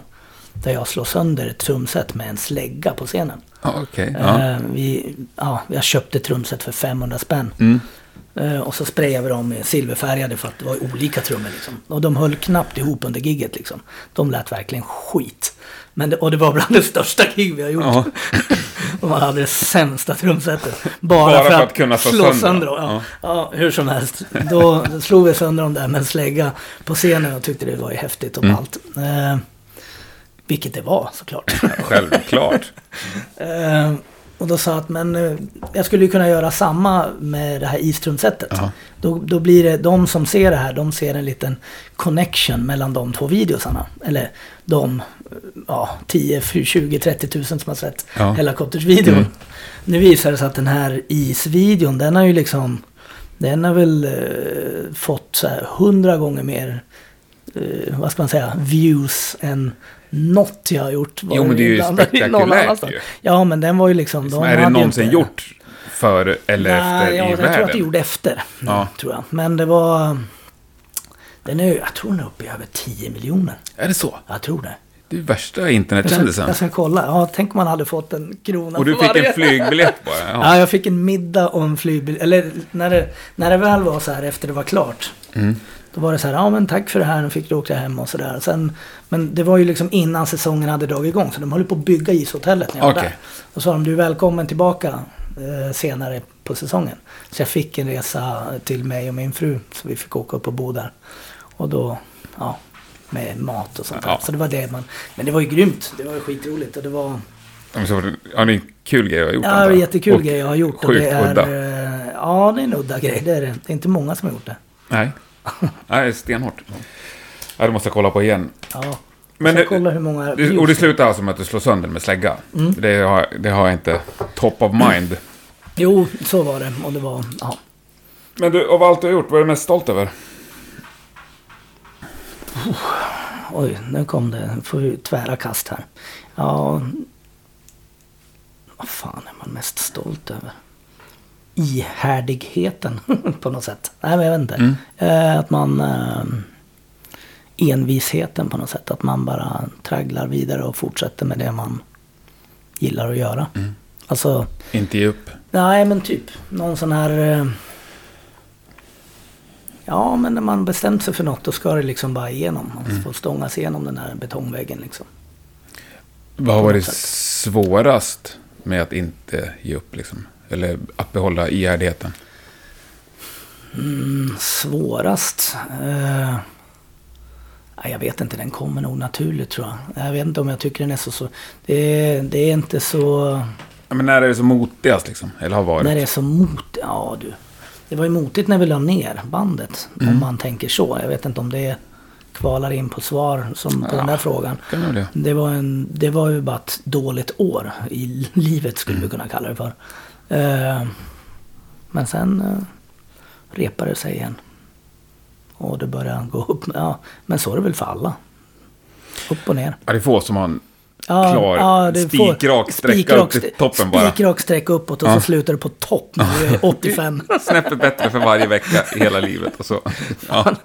Där jag slår sönder ett trumset med en slägga på scenen. Ja, Okej. Ja. Eh, vi, ja, jag köpte trumset för 500 spänn. Mm. Eh, och så sprayade vi dem med silverfärgade för att det var olika trummor. Liksom. Och de höll knappt ihop under gigget. Liksom. De lät verkligen skit. Men det, och det var bland det största gig vi har gjort. Ja. och man hade det sämsta trumsetet. Bara, Bara för, för att, att kunna slå sönder sönder dem. Ja. Ja. hur som helst. Då slog vi sönder dem där med en slägga på scenen och tyckte det var häftigt och Mm. allt. Eh, vilket det var såklart. Självklart. Eh, och då sa jag att men eh, jag skulle ju kunna göra samma med det här istrumsetet. Ja. Då, då blir det, de som ser det här, de ser en liten connection mellan de två videosarna. Eller de ja, 10, 20, 30 tusen som har sett Ja. Helicopters-videon. Mm. Nu visar det sig att den här isvideon, den har ju liksom... Den har väl eh, fått så här 100 gånger mer, eh, vad ska man säga, views än något jag har gjort. Jo, men det är ju spektakulärt ju. Ja, men den var ju liksom... de är det någonsin inte- gjort före eller Nej, efter ja, i jag tror att det världen? gjorde efter. Ja. Tror jag. Men det var... Den är, jag tror den är uppe i över 10 miljoner. Är det så? Jag tror det. Det är värsta Jag internetkändisen. jag ska kolla. Ja, tänk om man hade fått en krona Och du fick varje. en flygbiljett bara? Ja. Ja, jag fick en middag och en flygbiljett. Eller när det, när det väl var så här efter det var klart. Mm. Då var det så här, ja men tack för det här, nu fick du åka hem och sådär. Men det var ju liksom innan säsongen hade dragit igång. Så de höll på att bygga ishotellet när jag var Okej. där. Då sa de, du är välkommen tillbaka eh, senare på säsongen. Så jag fick en resa till mig och min fru. Så vi fick åka upp och bo där. Och då, ja, med mat och sånt där. Ja. Så det var det man... Men det var ju grymt. Det var ju skitroligt. Och det var... Ja, så var det- är en kul grej jag har gjort. Ja, det är jättekul Och grej jag har gjort. och Sjukt det är, udda. Ja, det är en udda grej. Det är det. Det är inte många som har gjort det. Nej. Nej, stenhårt. Ja, det måste jag kolla på igen. Ja. Men det- kolla hur många Det, och det slutar alltså med att du slår sönder med slägga. Mm. Det, har, det har jag inte top of mind. Jo, så var det. Och det var... Ja. Men du, av allt du har gjort, vad är du mest stolt över? Oj, nu kom det. Nu får vi tvära kast här. Ja... Vad fan är man mest stolt över? Ihärdigheten på något sätt. Nej, men jag vet inte. Mm. Eh, att man... Eh, envisheten på något sätt. Att man bara tragglar vidare och fortsätter med det man gillar att göra. Mm. Alltså... Inte ge upp. Nej, men typ någon sån här... eh, Ja, men när man bestämt sig för något då ska det liksom bara igenom. Man Mm. får stånga sig igenom den där betongväggen liksom. Vad har varit svårast med att inte ge upp liksom? Eller att behålla ihärdigheten? Svårast? Eh, nej, jag vet inte, den kommer nog naturligt tror jag. Jag vet inte om jag tycker den är så... så det, är, det är inte så... Ja, men när är det så motigast liksom? Eller har varit? När det är så mot... Ja du. Det var ju motigt när vi la ner bandet. Mm. Om man tänker så. Jag vet inte om det kvalar in på svar som på den där frågan. Det. Det var, en, det var ju bara ett dåligt år i livet skulle vi kunna kalla det för. Eh, men sen uh, repade det sig igen. Och det började gå upp. Ja, men så är det väl för alla. Upp och ner. Ja, det är få som har en Ja, Klar, får- spikrak sträcka upp till toppen bara. Spikrak sträcka uppåt och Ja. så slutar det på topp när du är 85. snäppet bättre för varje vecka i hela livet. Och så. Ja.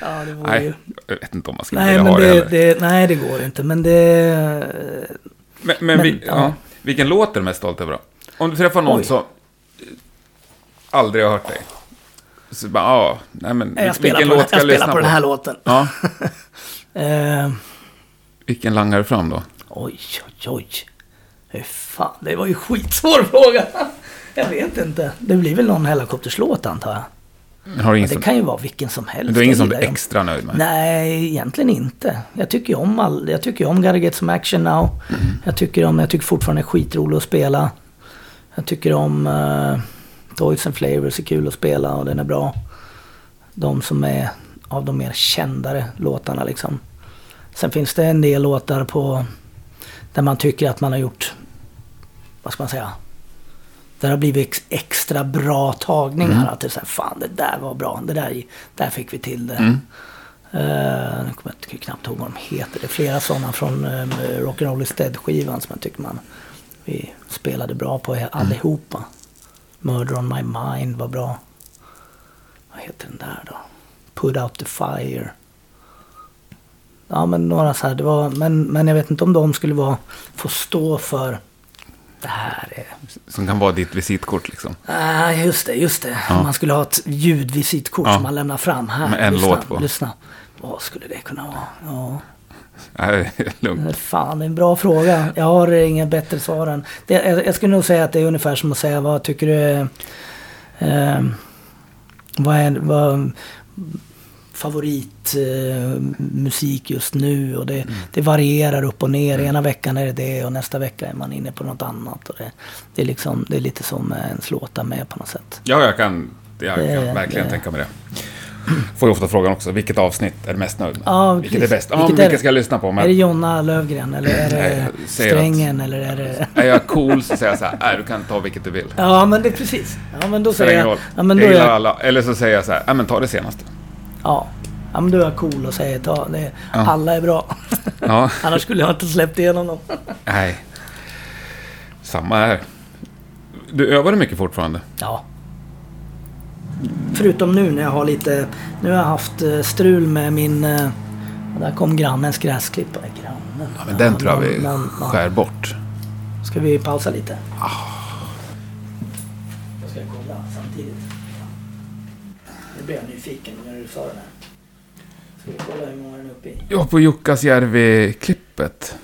Ja, det vore ju... Nej, jag vet inte om man skulle Nej, vilja ha det, det, nej, det går inte. Men det... Men, men, men, vi, ja. ja. vilken låt är du mest stolt över då? Om du träffar någon Oj. som aldrig har hört dig. Så bara, ja, nej men Jag spelar vilken på, låt ska jag jag spelar lyssna på på? den här låten. Ja, Eh, vilken langar du fram då? oj, oj, oj. Hur fan, det var ju skitsvår fråga. Jag vet inte. Det blir väl någon helikopterslåt antar jag. Har ingen Det som, kan ju vara vilken som helst. du har ingen som du är extra nöjd med? Nej, egentligen inte. Jag tycker ju om all, Jag tycker om Gotta Get Some Action Now. Mm. Jag tycker om... Jag tycker fortfarande är skitroligt att spela. Jag tycker om... Uh, Toys and Flavors är kul att spela och den är bra. De som är av de mer kändare låtarna liksom. Sen finns det en del låtar på... Där man tycker att man har gjort... Vad ska man säga? Där har blivit ex, extra bra tagningar. Mm. Att det är så här, fan det där var bra. Det där, där fick vi till det. Mm. Uh, nu kommer jag knappt ihåg vad de heter. Det är flera sådana från um, Rock'n'Roll is Dead-skivan som jag tycker man vi spelade bra på allihopa. Murder on my mind var bra. Vad heter den där då? Put out the fire. Ja men några så här, det var, men, men jag vet inte om de skulle vara, få stå för det här är... Som kan vara ditt visitkort liksom. Nej, just det, just det. Man skulle ha ett ljudvisitkort Ja. som man lämnar fram här. Med en lyssna, låt på. Lyssna. Vad skulle det kunna vara? Ja. Nej, lugnt. Fan, det är en bra fråga. Jag har inget bättre svar än... Det, jag, jag skulle nog säga att det är ungefär som att säga vad tycker du. Eh, vad är vad, favorit eh, just nu och det, det varierar upp och ner. Ena veckan är det det och nästa vecka är man inne på något annat. Och det, det, är liksom, det är lite som ens låtar med på något sätt. Ja, jag kan, jag kan verkligen tänka mig det. Får ju ofta frågan också, vilket avsnitt är du mest nöjd med? Ja, vilket är bäst? Ja, Vilket men är vilket ska jag lyssna på? Är det Men Jonna Lövgren eller är Nej, det säger att- Strängen eller är det... är jag cool så säger jag så här, nej, du kan ta vilket du vill. Ja men det är precis. Ja men då säger jag... Ja men då jag är gillar jag, alla. Eller så säger jag så här, nej men ta det senaste. ja. ja men då är jag cool och säger ta det. Ja. Alla är bra. Ja, Annars skulle jag inte släppt igenom dem. nej. Samma här. Du övar mycket fortfarande? Ja. Förutom nu när jag har lite... Nu har jag haft eh, strul med min... eh, Där kom grannens gräsklippare. Grannen. Ja, men den tror jag vi någon- skär bort. Ska vi pausa lite? Ah. Jag ska kolla samtidigt. Nu blev jag nyfiken när du sa det där. Ska vi kolla hur många den är uppe i? Ja, på Jukkasjärvi-klippet.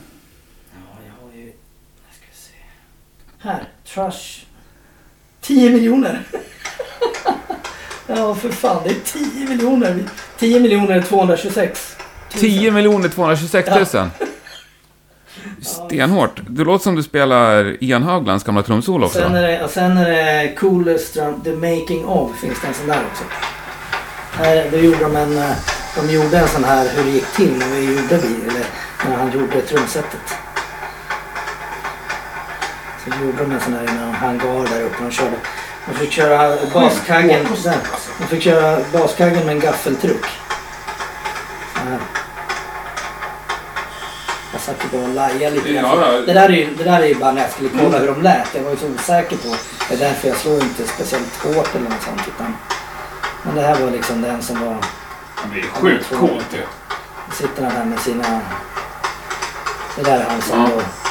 Ja, jag har ju... Jag ska se. Här, trash. 10 miljoner. ja, för fan. Det är 10 miljoner. 10 miljoner 226. 10 miljoner 226 000. Stenhårt. Det låter som du spelar Ian Höglands gamla trumsolo också. Sen är det, och sen är det Coolest The Making Of finns det en sån där också. Här, då gjorde de en, eh, de gjorde en sån här hur det gick till när vi gjorde vi, eller när han gjorde trumsetet. Så gjorde de en sån här i en hangar där uppe. De körde, de fick köra baskaggen, där. de fick köra baskaggen med en gaffeltruck. Här. Jag satt bara och lajade lite ja. Det där är ju det där är ju bara när jag skulle kolla hur de lät. Jag var ju så osäker på. Det är därför jag slår inte speciellt hårt eller något sånt. Utan, men det här var liksom den som var... Det är sjukt coolt ju. Sitter han här med sina... Det där är han som Ja. då...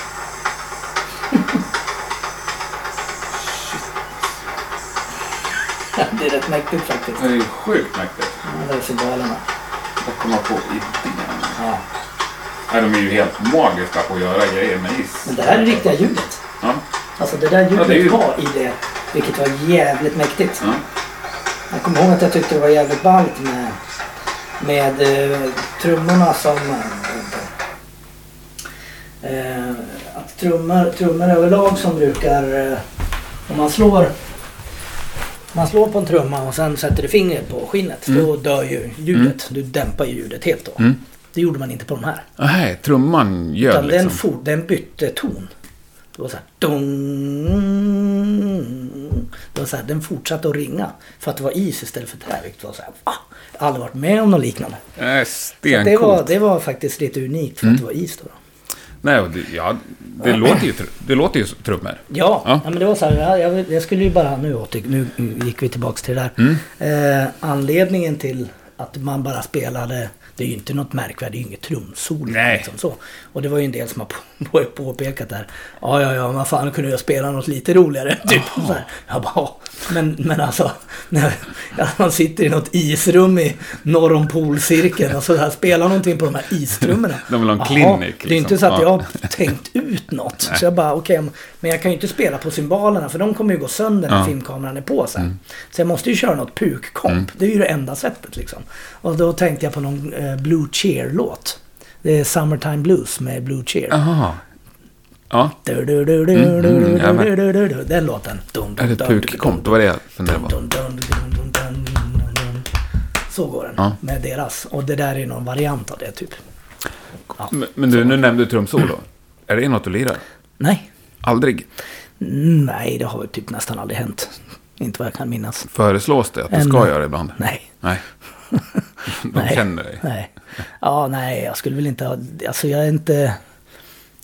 det är rätt mäktigt faktiskt. Det är sjukt mäktigt. Ja, där är symbolerna. Att komma på idén. Ja. Nej, de är ju helt magiska på att göra grejer med is. Men det här är riktiga ljudet. Ja. Alltså det där ljudet Ja, det ju- var i det. Vilket var jävligt mäktigt. Ja. Jag kommer ihåg att jag tyckte det var jävligt ballt med, med eh, trummorna som... Eh, att trummor, trummor överlag som brukar... Eh, om man slår... Man slår på en trumma och sen sätter du fingret på skinnet. Då dör ju ljudet. Du dämpar ju ljudet helt då. Mm. Det gjorde man inte på de här. Nej, trumman gör Utan den, liksom. for, den bytte ton. Det var så här... Dong, det var så här den fortsatte att ringa. För att det var is istället för trä. Vilket var så här, va? Jag har aldrig varit med om något liknande. Att det, var, det var faktiskt lite unikt för att det var is då. Nej, och det, ja, det, låter ju, det låter ju trummor. Ja, Ja. ja. men det var så här. Jag, jag, skulle ju bara... Nu, åter, nu gick vi tillbaks till det där. Eh, anledningen till att man bara spelade... Det är ju inte något märkvärdigt, det är ju inget trumsolo. Nej. Liksom så. Och det var ju en del som har på, på, påpekat där. Ja, ja, ja, vad fan kunde jag spela något lite roligare? Typ så här. Jag bara, ja. men, men alltså, när man sitter i något isrum i norr om polcirkeln och så här, spelar någonting på de här istrummorna. De vill ha en Jaha, clinic, Det är inte liksom. så att jag Ja. har tänkt ut något. Så jag bara, okej, men jag kan ju inte spela på cymbalerna för de kommer ju gå sönder när Ja. filmkameran är på sen. Så jag måste ju köra något pukkomp. Det är ju det enda sättet liksom. Och då tänkte jag på någon eh, Blue Cheer-låt. Det är Summertime Blues med Blue Cheer. Jaha. Ja, Du, du, du, du, Mm, du, mm, du, jajamän. du, du, du, du. Den låten. Dun, dun, är det pukkomp? Det var det dun, dun, dun. Så går den Ja. med deras. Och det där är någon variant av det typ. Men, men du, nu nämnde du trumsolo. Är det något du lirar? Nej. Aldrig? Mm, Nej, det har typ nästan aldrig hänt. Inte vad jag kan minnas. Föreslås det att du ska göra det ibland? Nej. Nej. De Nej. känner dig. Nej. Ja, nej, jag skulle väl inte ha... Alltså jag är inte...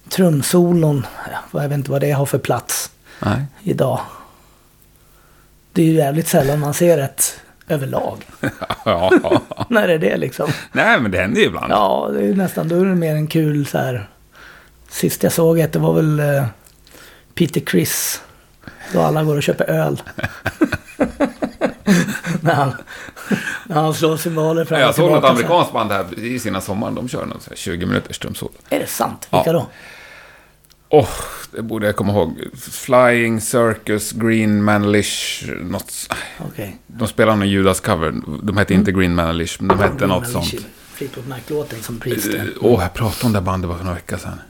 Trumsolon, ja, jag vet inte vad det har för plats Nej. idag. Det är ju jävligt sällan man ser ett överlag. ja. När är det liksom? Nej, men det händer ju ibland. Ja, det är nästan, då är det mer en kul så här. Sist jag såg ett, det var väl eh, Peter Criss. Då alla går och köper öl. när, han, när han slår cymbaler fram Jag såg något amerikanskt band här i sina sommar. De kör här 20 minuters trumsolo. Är det sant? Ja. Vilka då? Åh, det borde jag komma ihåg. Flying Circus, Green Manalish, något... Okej. De spelade någon Judas-cover. De hette inte Green Manalish, men de hette något sånt. Fleetwood Mac-låten som Priest. Åh, jag pratade om det bandet bara för några veckor sedan.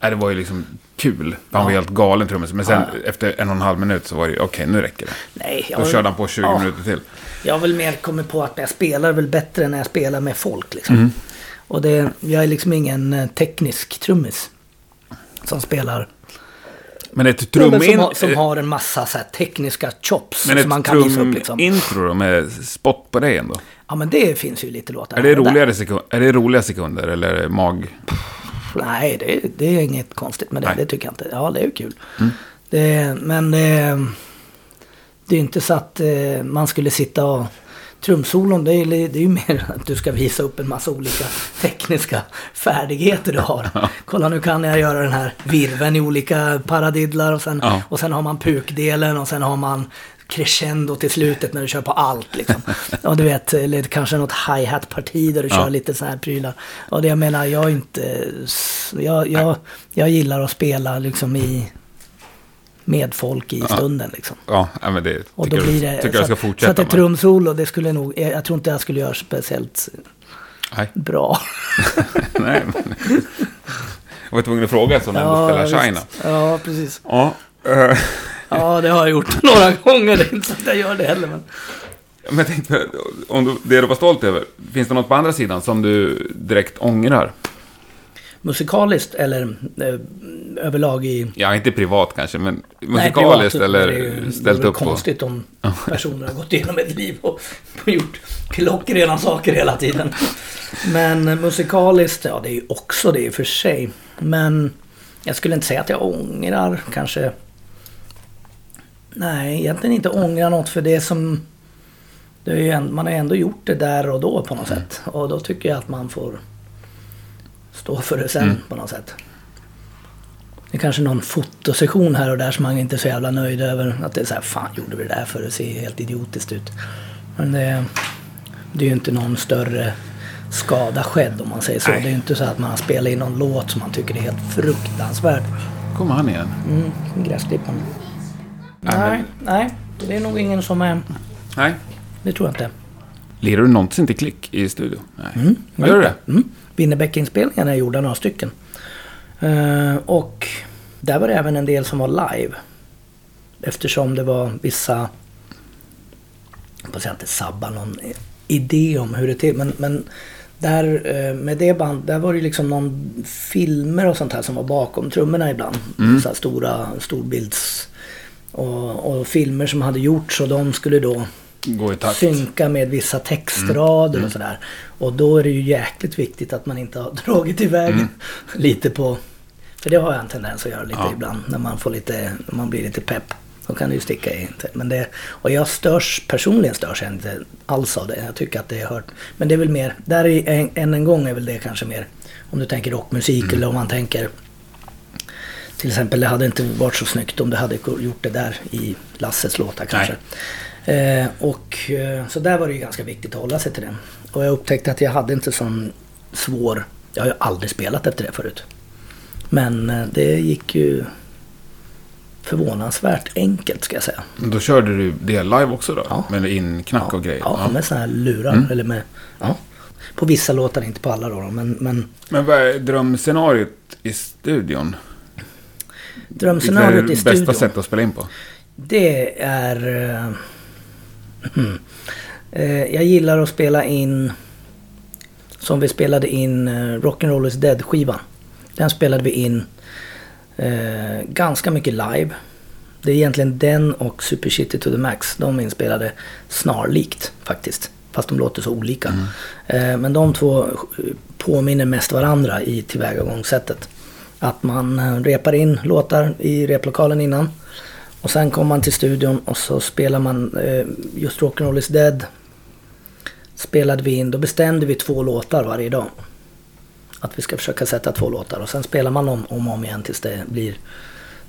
Nej, det var ju liksom kul. Han var Ja. helt galen trummis. Men sen Ja. efter en och en halv minut så var det ju, okej, nu räcker det. Nej, Då körde han på 20 ja, minuter till. Jag har väl mer kommit på att jag spelar väl bättre när jag spelar med folk liksom. Mm. Och det, jag är liksom ingen eh, teknisk trummis. Som spelar. Men ett trumin... som, har, som har en massa så tekniska chops men som man kan visa upp liksom. intro då med spot på det ändå? Ja men det finns ju lite låtar. Är det, roligare sekund, är det roliga sekunder eller mag... Nej, det, det är inget konstigt med det. Nej. Mm. Det tycker jag inte. Ja, det är ju kul. Det, men det, det är inte så att eh, man skulle sitta och... Trumsolon, det är, det är ju mer att du ska visa upp en massa olika tekniska färdigheter du har. Kolla nu kan jag göra den här virven i olika paradidlar och sen, Ja. och sen har man pukdelen och sen har man crescendo till slutet när du kör på allt. Liksom. Och du vet, eller kanske något hi-hat-parti där du Ja. kör lite så här prylar. Och det jag menar, jag inte... Jag, jag, jag gillar att spela liksom i... Med folk i stunden liksom. Ja, ja, men det Och då jag- blir det... tycker så jag ska fortsätta Så att ett trumsolo, det skulle nog... Jag tror inte jag skulle göra speciellt Nej, bra. nej. men- Jag var tvungen att fråga du ändå spelar visst. China. Ja, precis. Ja, eh, Ja, det har jag gjort några gånger. Det är inte så att jag gör det heller. Men... men jag tänkte, om du, det du var stolt över, finns det något på andra sidan som du direkt ångrar? Musikaliskt eller eh, överlag i... Ja, inte privat kanske, men Nej, musikaliskt privat, eller det är ju- ställt Det är upp på... konstigt om personer har gått igenom ett liv och, och gjort klockrena saker hela tiden. Men musikaliskt, ja det är ju också det i och för sig. Men jag skulle inte säga att jag ångrar kanske. Nej, egentligen inte ångrar något för det som... Det är ju ändå, man har ju ändå gjort det där och då på något sätt. Och då tycker jag att man får stå för det sen på något sätt. Det är kanske någon fotosession här och där som man inte är så jävla nöjd över. Att det är så här, fan gjorde vi det där för? Det ser helt idiotiskt ut. Men det, det är ju inte någon större skada skedd om man säger så. Nej. Det är ju inte så att man har spelat in någon låt som man tycker är helt fruktansvärd. Kommer han igen? Mm, gräsklipparen. Nej, Nej. Det är nog ingen som är... Nej. Det tror jag inte. Lirar du någonsin till klick i studio? Nej. Mm, Gör du det? Mm. Winnerbäck-inspelningarna är gjorda några stycken. Eh, och där var det även en del som var live. Eftersom det var vissa... Jag säga inte sabba någon idé om hur det till men, men där eh, med det band, där var det liksom någon filmer och sånt här som var bakom trummorna ibland. Så här stora storbilds... Och, och filmer som hade gjorts och de skulle då Gå i takt. synka med vissa textrader och sådär. Och då är det ju jäkligt viktigt att man inte har dragit iväg lite på... För det har jag en tendens att göra lite Ja. ibland. När man, får lite, när man blir lite pepp. Då kan det ju sticka i. Men det, och jag störs, personligen störs jag inte alls av det. Jag tycker att det är hört. Men det är väl mer, där är en, än en gång är väl det kanske mer. Om du tänker rockmusik eller om man tänker till exempel, det hade inte varit så snyggt om du hade gjort det där i Lasses låtar kanske. Eh, och, eh, så där var det ju ganska viktigt att hålla sig till det. Och jag upptäckte att jag hade inte sån svår... Jag har ju aldrig spelat efter det förut. Men eh, det gick ju förvånansvärt enkelt ska jag säga. Då körde du det live också då? Ja. Med inknack och grejer? Ja, med såna här lurar. Mm. Eller med, ja. På vissa låtar, inte på alla då. då, Men, men Men vad är drömscenariot i studion? Drömscenariot i studion. bästa sätt att spela in på? Det är... eh. Eh, jag gillar att spela in... Som vi spelade in uh, Rock'n'Roll is Dead-skivan. Den spelade vi in eh, ganska mycket live. Det är egentligen den och Super Shitty to the Max. De inspelade snarlikt faktiskt. Fast de låter så olika. Eh, men de två eh, påminner mest varandra i tillvägagångssättet. Att man eh, repar in låtar i replokalen innan. Och sen kommer man till studion och så spelar man eh, just Rock'n'Roll is Dead. Spelade vi in, då bestämde vi två låtar varje dag. Att vi ska försöka sätta två låtar och sen spelar man om om och om igen tills det blir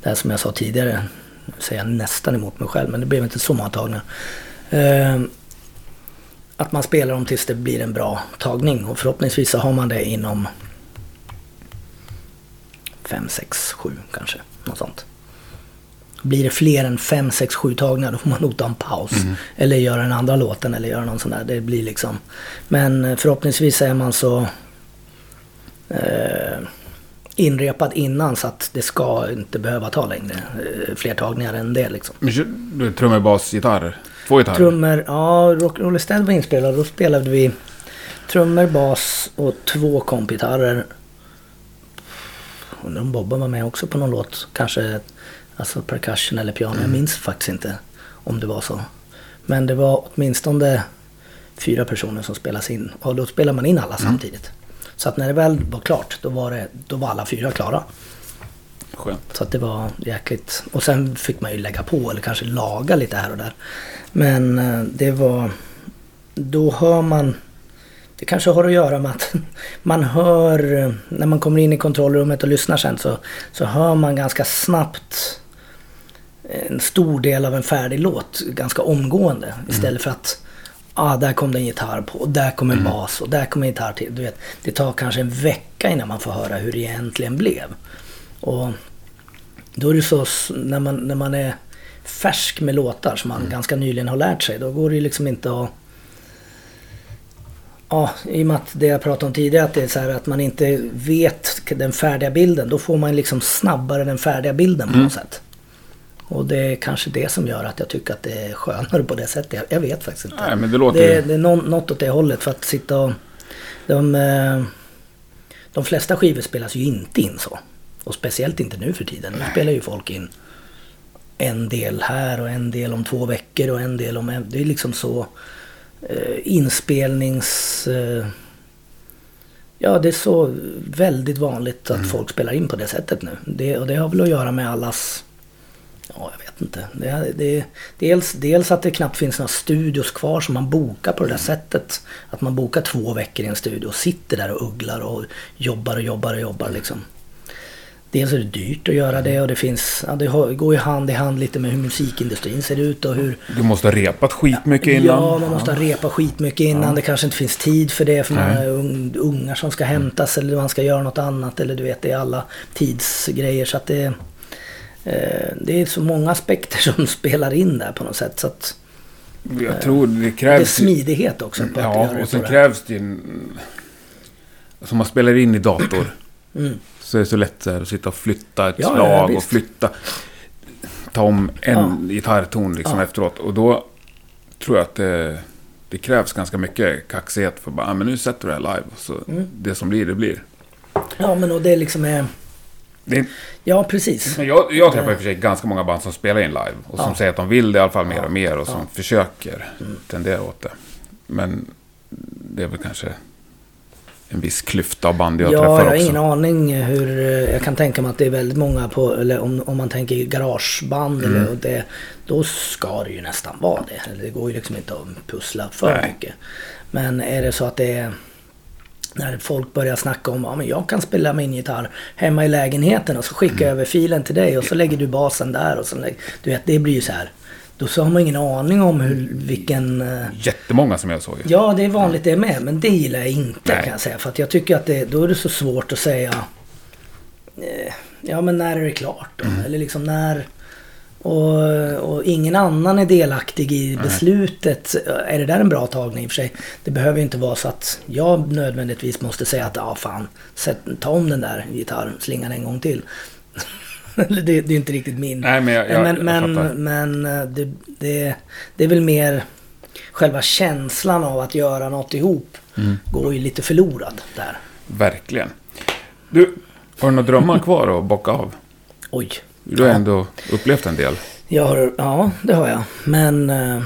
det här som jag sa tidigare. Nu säger jag nästan emot mig själv men det blev inte så många tagningar. Eh, att man spelar dem tills det blir en bra tagning och förhoppningsvis så har man det inom 5, 6, 7 kanske. Något sånt. Blir det fler än 5, 6, 7 tagningar då får man nog ta en paus. Eller göra den andra låten eller göra någon sån där. Det blir liksom... Men eh, förhoppningsvis är man så eh, inrepad innan så att det ska inte behöva ta längre. Eh, fler tagningar än det liksom. Men trummor, bas, gitarr? Två gitarrer? Trummor, ja, Rock'n'Roll Stead var inspelad. Då spelade vi trummor, bas och två kompgitarrer. Undrar om Bobben var med också på någon låt. Kanske alltså percussion eller piano. Jag minns faktiskt inte om det var så. Men det var åtminstone fyra personer som spelas in. Och då spelar man in alla samtidigt. Så att när det väl var klart, då var, det, då var alla fyra klara. Skönt. Så att det var jäkligt. Och sen fick man ju lägga på eller kanske laga lite här och där. Men eh, det var... Då hör man... Det kanske har att göra med att man hör... eh, När man kommer in i kontrollrummet och lyssnar sen så, så hör man ganska snabbt en stor del av en färdig låt ganska omgående. Istället för att ah, där kom det en gitarr på och där kom en bas och där kom en gitarr till. Du vet, det tar kanske en vecka innan man får höra hur det egentligen blev. Och då är det så, när man, när man är färsk med låtar som man ganska nyligen har lärt sig, då går det liksom inte att... Ja, i och med att det jag pratade om tidigare, att det är så här att man inte vet den färdiga bilden, då får man liksom snabbare den färdiga bilden på något sätt. Och det är kanske det som gör att jag tycker att det är skönare på det sättet. Jag, jag vet faktiskt inte. Nej, men det låter det, det är nå- något åt det hållet för att sitta och... De, eh, de flesta skivor spelas ju inte in så. Och speciellt inte nu för tiden. Nu spelar ju folk in en del här och en del om två veckor och en del om en... Det är liksom så inspelnings... Eh, ja, det är så väldigt vanligt att folk spelar in på det sättet nu. Det, och det har väl att göra med allas... Ja, jag vet inte. Det, det, dels, dels att det knappt finns några studios kvar som man bokar på det där sättet. Att man bokar två veckor i en studio och sitter där och ugglar och jobbar och jobbar och jobbar liksom. Dels är det dyrt att göra det och det finns, ja, det går ju hand i hand lite med hur musikindustrin ser ut och hur... Du måste ha repat skitmycket innan. Ja, man måste ha repa skitmycket innan. Det kanske inte finns tid för det för man har un, ungar som ska hämtas eller man ska göra något annat. Eller du vet, det är alla tidsgrejer. Så att det, eh, det är så många aspekter som spelar in där på något sätt. Så att Jag tror det Det är krävs... smidighet också på att Ja, göra det och sen det. krävs det ju... Som man spelar in i dator. Mm. Så är det så lätt så här, att sitta och flytta ett Ja, ja, slag och visst. flytta. Ta om en gitarrton liksom Ja. efteråt. Och då tror jag att det, det krävs ganska mycket kaxighet för bara, ah, men nu sätter du det här live. Så Mm. det som blir, det blir. Ja, men och det liksom är... Det Ja, precis. jag, jag träffar i och för sig ganska många band som spelar in live. Och som Ja. säger att de vill det i alla fall mer och mer. Och som Ja. Mm. försöker tendera åt det. Men det är väl kanske en viss klyfta av band jag Ja, träffar jag har också. ingen aning hur... eh, Jag kan tänka mig att det är väldigt många på... Eller om, om man tänker garageband Mm. eller det... Då ska det ju nästan vara det. Det går ju liksom inte att pussla för Nej. mycket. Men är det så att det är... När folk börjar snacka om att ja, jag kan spela min gitarr hemma i lägenheten och så skickar Mm. jag över filen till dig och så lägger du basen där och så lägger, Du vet, det blir ju så här. Då så har man ingen aning om hur, vilken... eh, Jättemånga som jag såg ju. Ja, det är vanligt det med. Men det gillar jag inte Nej. kan jag säga. För att jag tycker att det, då är det så svårt att säga... Eh, ja, men när är det klart då? Mm. Eller liksom när... Och, och ingen annan är delaktig i beslutet. Är det där en bra tagning i och för sig? Det behöver ju inte vara så att jag nödvändigtvis måste säga att ja fan, sätt, ta om den där gitarrslingan en gång till. Det, det är inte riktigt min. Nej, men jag, jag, men men, men eh, det, det, det är väl mer själva känslan av att göra något ihop Mm. går ju lite förlorad där. Verkligen. Du, har du några drömmar kvar att bocka av? Oj. Du har ändå upplevt en del. Jag har, ja, det har jag. Men eh,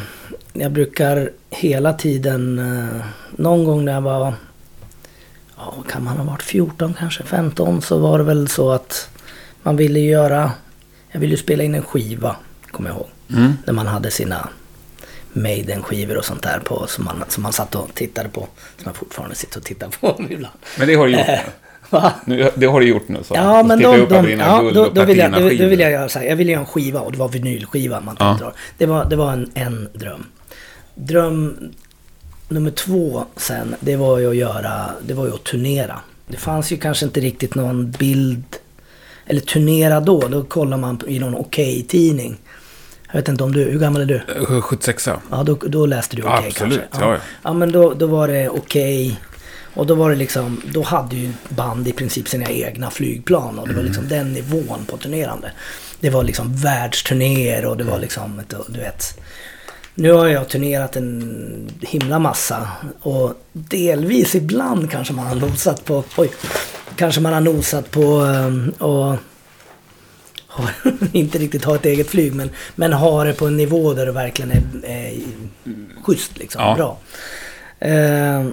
jag brukar hela tiden, eh, någon gång när jag var, ja, kan man ha varit, 14 kanske, 15, så var det väl så att man ville göra, jag ville ju spela in en skiva, kommer jag ihåg. Mm. När man hade sina Maiden-skivor och sånt där på, som, man, som man satt och tittade på. Som jag fortfarande sitter och tittar på ibland. Men det har du gjort Eh, nu. Nu. Det har du gjort nu. Så. Ja, men de, upp de, ja, då, då, vill jag, då, då vill jag göra så här. Jag ville göra en skiva och det var vinylskiva man Ja. ja. det var, det var en, en dröm. Dröm nummer två sen, det var ju att göra, det var ju att turnera. Det fanns ju kanske inte riktigt någon bild, eller turnera då, då kollar man i någon Okej-tidning. Jag vet inte om du, hur gammal är du? Eh, 76 ja. Då, då läste du Okej Absolut, kanske? ja, ja. ja, men då, då var det Okej. Och då var det liksom, då hade ju band i princip sina egna flygplan och det var Mm. liksom den nivån på turnerande. Det var liksom världsturnéer och det Mm. var liksom, ett, du vet. Nu har jag turnerat en himla massa och delvis ibland kanske man har nosat på, oj, kanske man har nosat på um, och har, inte riktigt ha ett eget flyg men, men har det på en nivå där det verkligen är, är schysst liksom, Ja. bra. Eh,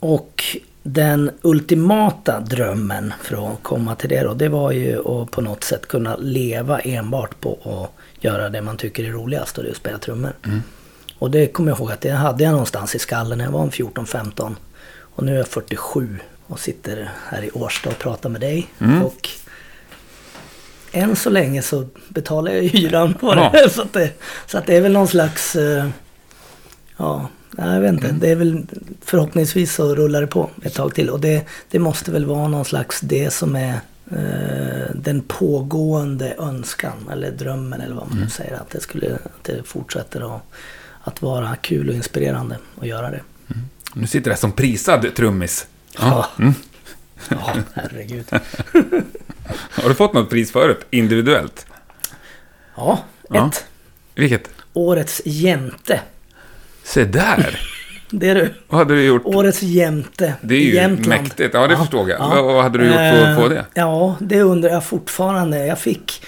och den ultimata drömmen för att komma till det då, det var ju att på något sätt kunna leva enbart på att göra det man tycker är roligast och det är att spela trummor. Och det kommer jag ihåg att det hade jag någonstans i skallen när jag var en 14-15. Och nu är jag 47 och sitter här i Årsta och pratar med dig. Och än så länge så betalar jag hyran på det. Ja. så, att det så att det är väl någon slags... eh, Ja, jag vet inte. Det är väl förhoppningsvis så rullar det på ett tag till. Och det, det måste väl vara någon slags det som är den pågående önskan eller drömmen eller vad man nu säger. Att det, skulle, att det fortsätter att, att vara kul och inspirerande att göra det. Nu sitter det som prisad trummis. Ja. Mm. Ja, herregud. Har du fått något pris förut? Individuellt? Ja, Ja. ett. Vilket? Årets jämte. Se där! Det är du. Vad hade du gjort? Årets jämte Det är ju Jämtland. mäktigt. Ja, det förstår jag. Vad, vad hade du gjort att få det? Eh, Ja, det undrar jag fortfarande. Jag fick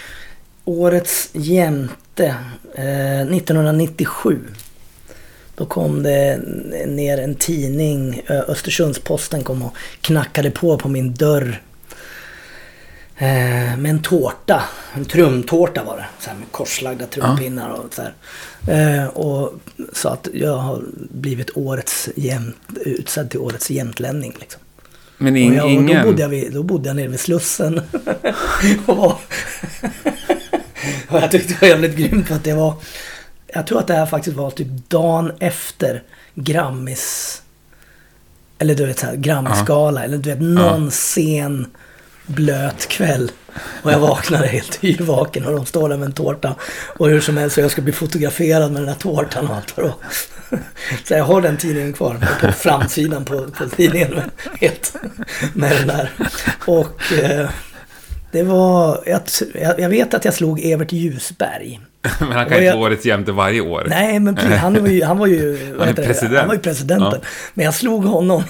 Årets jämte eh, 1997. Då kom det ner en tidning, Ö- Östersunds-Posten kom och knackade på på min dörr. Eh, med en tårta, en trumtårta var det. Så här med korslagda trumpinnar och så här. Eh, och sa att jag har blivit årets jämt, utsedd till årets jämtlänning. Liksom. Men Och, in, jag, och ingen... då, bodde jag vid, då bodde jag nere vid Slussen. och, jag tyckte det var jävligt grymt för att det var... Jag tror att det här faktiskt var typ dagen efter Grammis... Eller du vet såhär Grammisgala. Eller du vet någon scen blöt kväll. Och jag vaknade helt yrvaken och de står där med en tårta. Och hur som helst jag ska bli fotograferad med den här tårtan och allt vad det var. Så jag har den tidningen kvar på framsidan på, på tidningen. Med, helt, med den där. Och eh, det var... Jag, jag vet att jag slog Evert Ljusberg. Men han kan inte jag- få årets jämte varje år. Nej, men han var ju, han var ju, det? president. Han var ju presidenten. Ja. Men jag slog honom.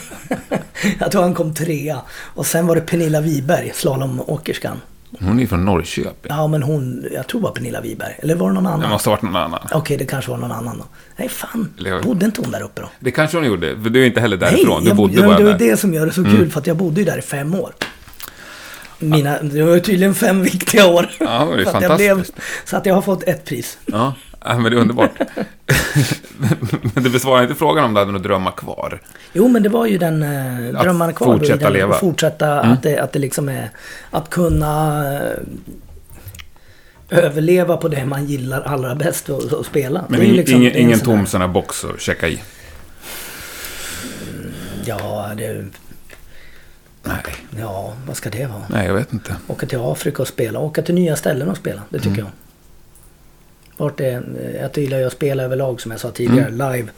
jag tror han kom trea. Och sen var det Pernilla Wiberg, slalomåkerskan. Hon är ju från Norrköping. Ja, men hon, jag tror det var Pernilla Wiberg. Eller var det någon annan? Det måste ha varit någon annan. Okej, det kanske var någon annan då. Nej, fan. Eller Bodde inte hon där uppe då? Det kanske hon gjorde, för du är inte heller Nej, därifrån. Du jag, bodde jag, bara det var där. ju det som gör det så kul. För att jag bodde ju där i fem år. Mina, det var tydligen fem viktiga år. Ja, det är För att jag fantastiskt. så att jag har fått ett pris. Ja, men det är underbart. men du besvarar inte frågan om du hade några drömmar kvar. Jo, men det var ju den eh, Att drömmarna kvar. i fortsätta leva. att Fortsätta, att, det, att det liksom är... Att kunna eh, överleva på det man gillar allra bäst att, att spela. Men Det är ju ing- liksom- ingen, ingen tom sån här box att checka i. Ja, det... Nej, Ja, vad ska det vara? nej, jag vet inte. Åka till Afrika och spela. Åka till nya ställen och spela. Det tycker Mm. jag. Vart det, jag gillar ju att spela överlag som jag sa tidigare. Mm. Live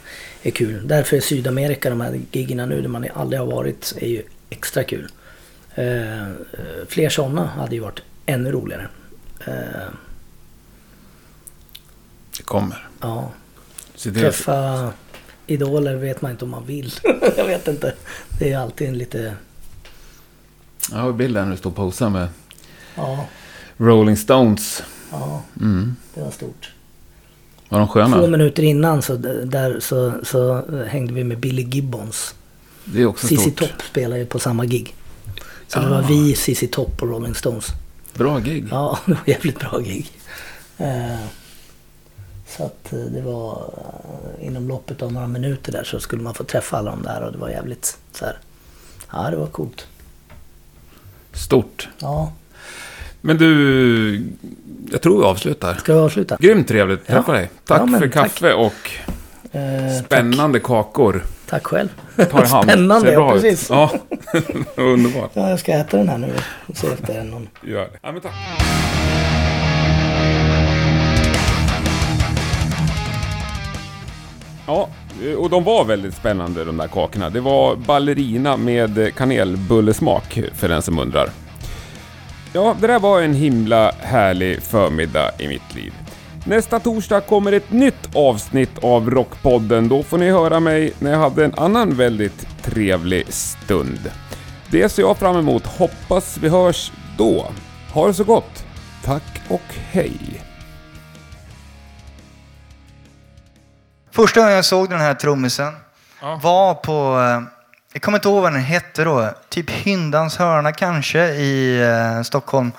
är kul. Därför är Sydamerika, de här giggerna nu där man aldrig har varit, är ju extra kul. Eh, fler sådana hade ju varit ännu roligare. Eh, Det kommer. ja, träffa idoler vet man inte om man vill. jag vet inte. Det är alltid en lite... Jag har bilden när du står och posar med Ja, Rolling Stones. ja, Mm. det var stort. Var de Två sköna? minuter innan så, där, så, så hängde vi med Billy Gibbons. Det är också ZZ stort. Top spelade ju på samma gig. Så det Ah. var vi, ZZ Top och Rolling Stones. Bra gig. Ja, det var jävligt bra gig. Eh, Så att eh, det var eh, inom loppet av några minuter där så skulle man få träffa alla de där och det var jävligt så här. Ja, det var coolt. Stort. Ja, Men du, jag tror vi avslutar. ska vi avsluta? Grymt trevligt att Ja. träffa dig. Tack Ja, men för tack. kaffe och Eh, spännande kakor. Tack, tack själv. Ta i hand. Spännande, ja precis. Ja, underbart. Ja, jag ska äta den här nu och se efter någon. Gör det. Ja, men tack. Ja, Eh, och de var väldigt spännande de där kakorna. Det var ballerina med kanelbullesmak för den som undrar. Ja, det där var en himla härlig förmiddag i mitt liv. Nästa torsdag kommer ett nytt avsnitt av Rockpodden. Då får ni höra mig när jag hade en annan väldigt trevlig stund. Det ser jag fram emot. Hoppas vi hörs då. Ha det så gott. Tack och hej. Första gången jag såg den här trummisen Ja. var på, eh, jag kommer inte ihåg vad den hette då, typ Hyndans hörna kanske i eh, Stockholm.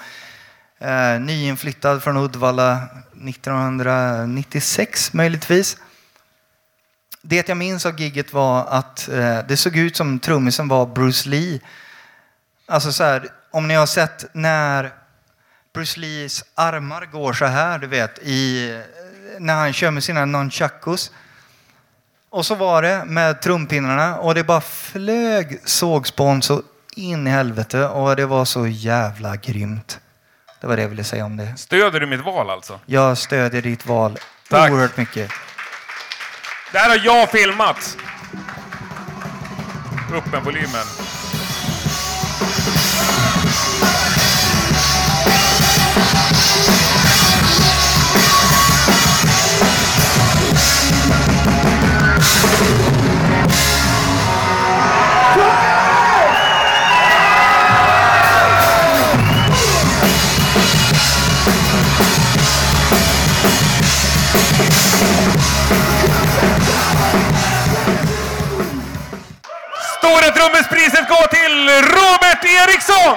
Eh, nyinflyttad från Uddevalla 1996 möjligtvis. Det jag minns av gigget var att eh, det såg ut som trummisen var Bruce Lee. Alltså så här, om ni har sett när Bruce Lees armar går så här, du vet, i, när han kör med sina nunchakos. Och så var det med trumpinnarna och det bara flög sågspån så in i helvete och det var så jävla grymt. Det var det jag ville säga om det. Stöder du mitt val alltså? Jag stödjer ditt val Tack. oerhört mycket. Det här har jag filmat. Upp med volymen. Året trummespriset går till Robert Eriksson!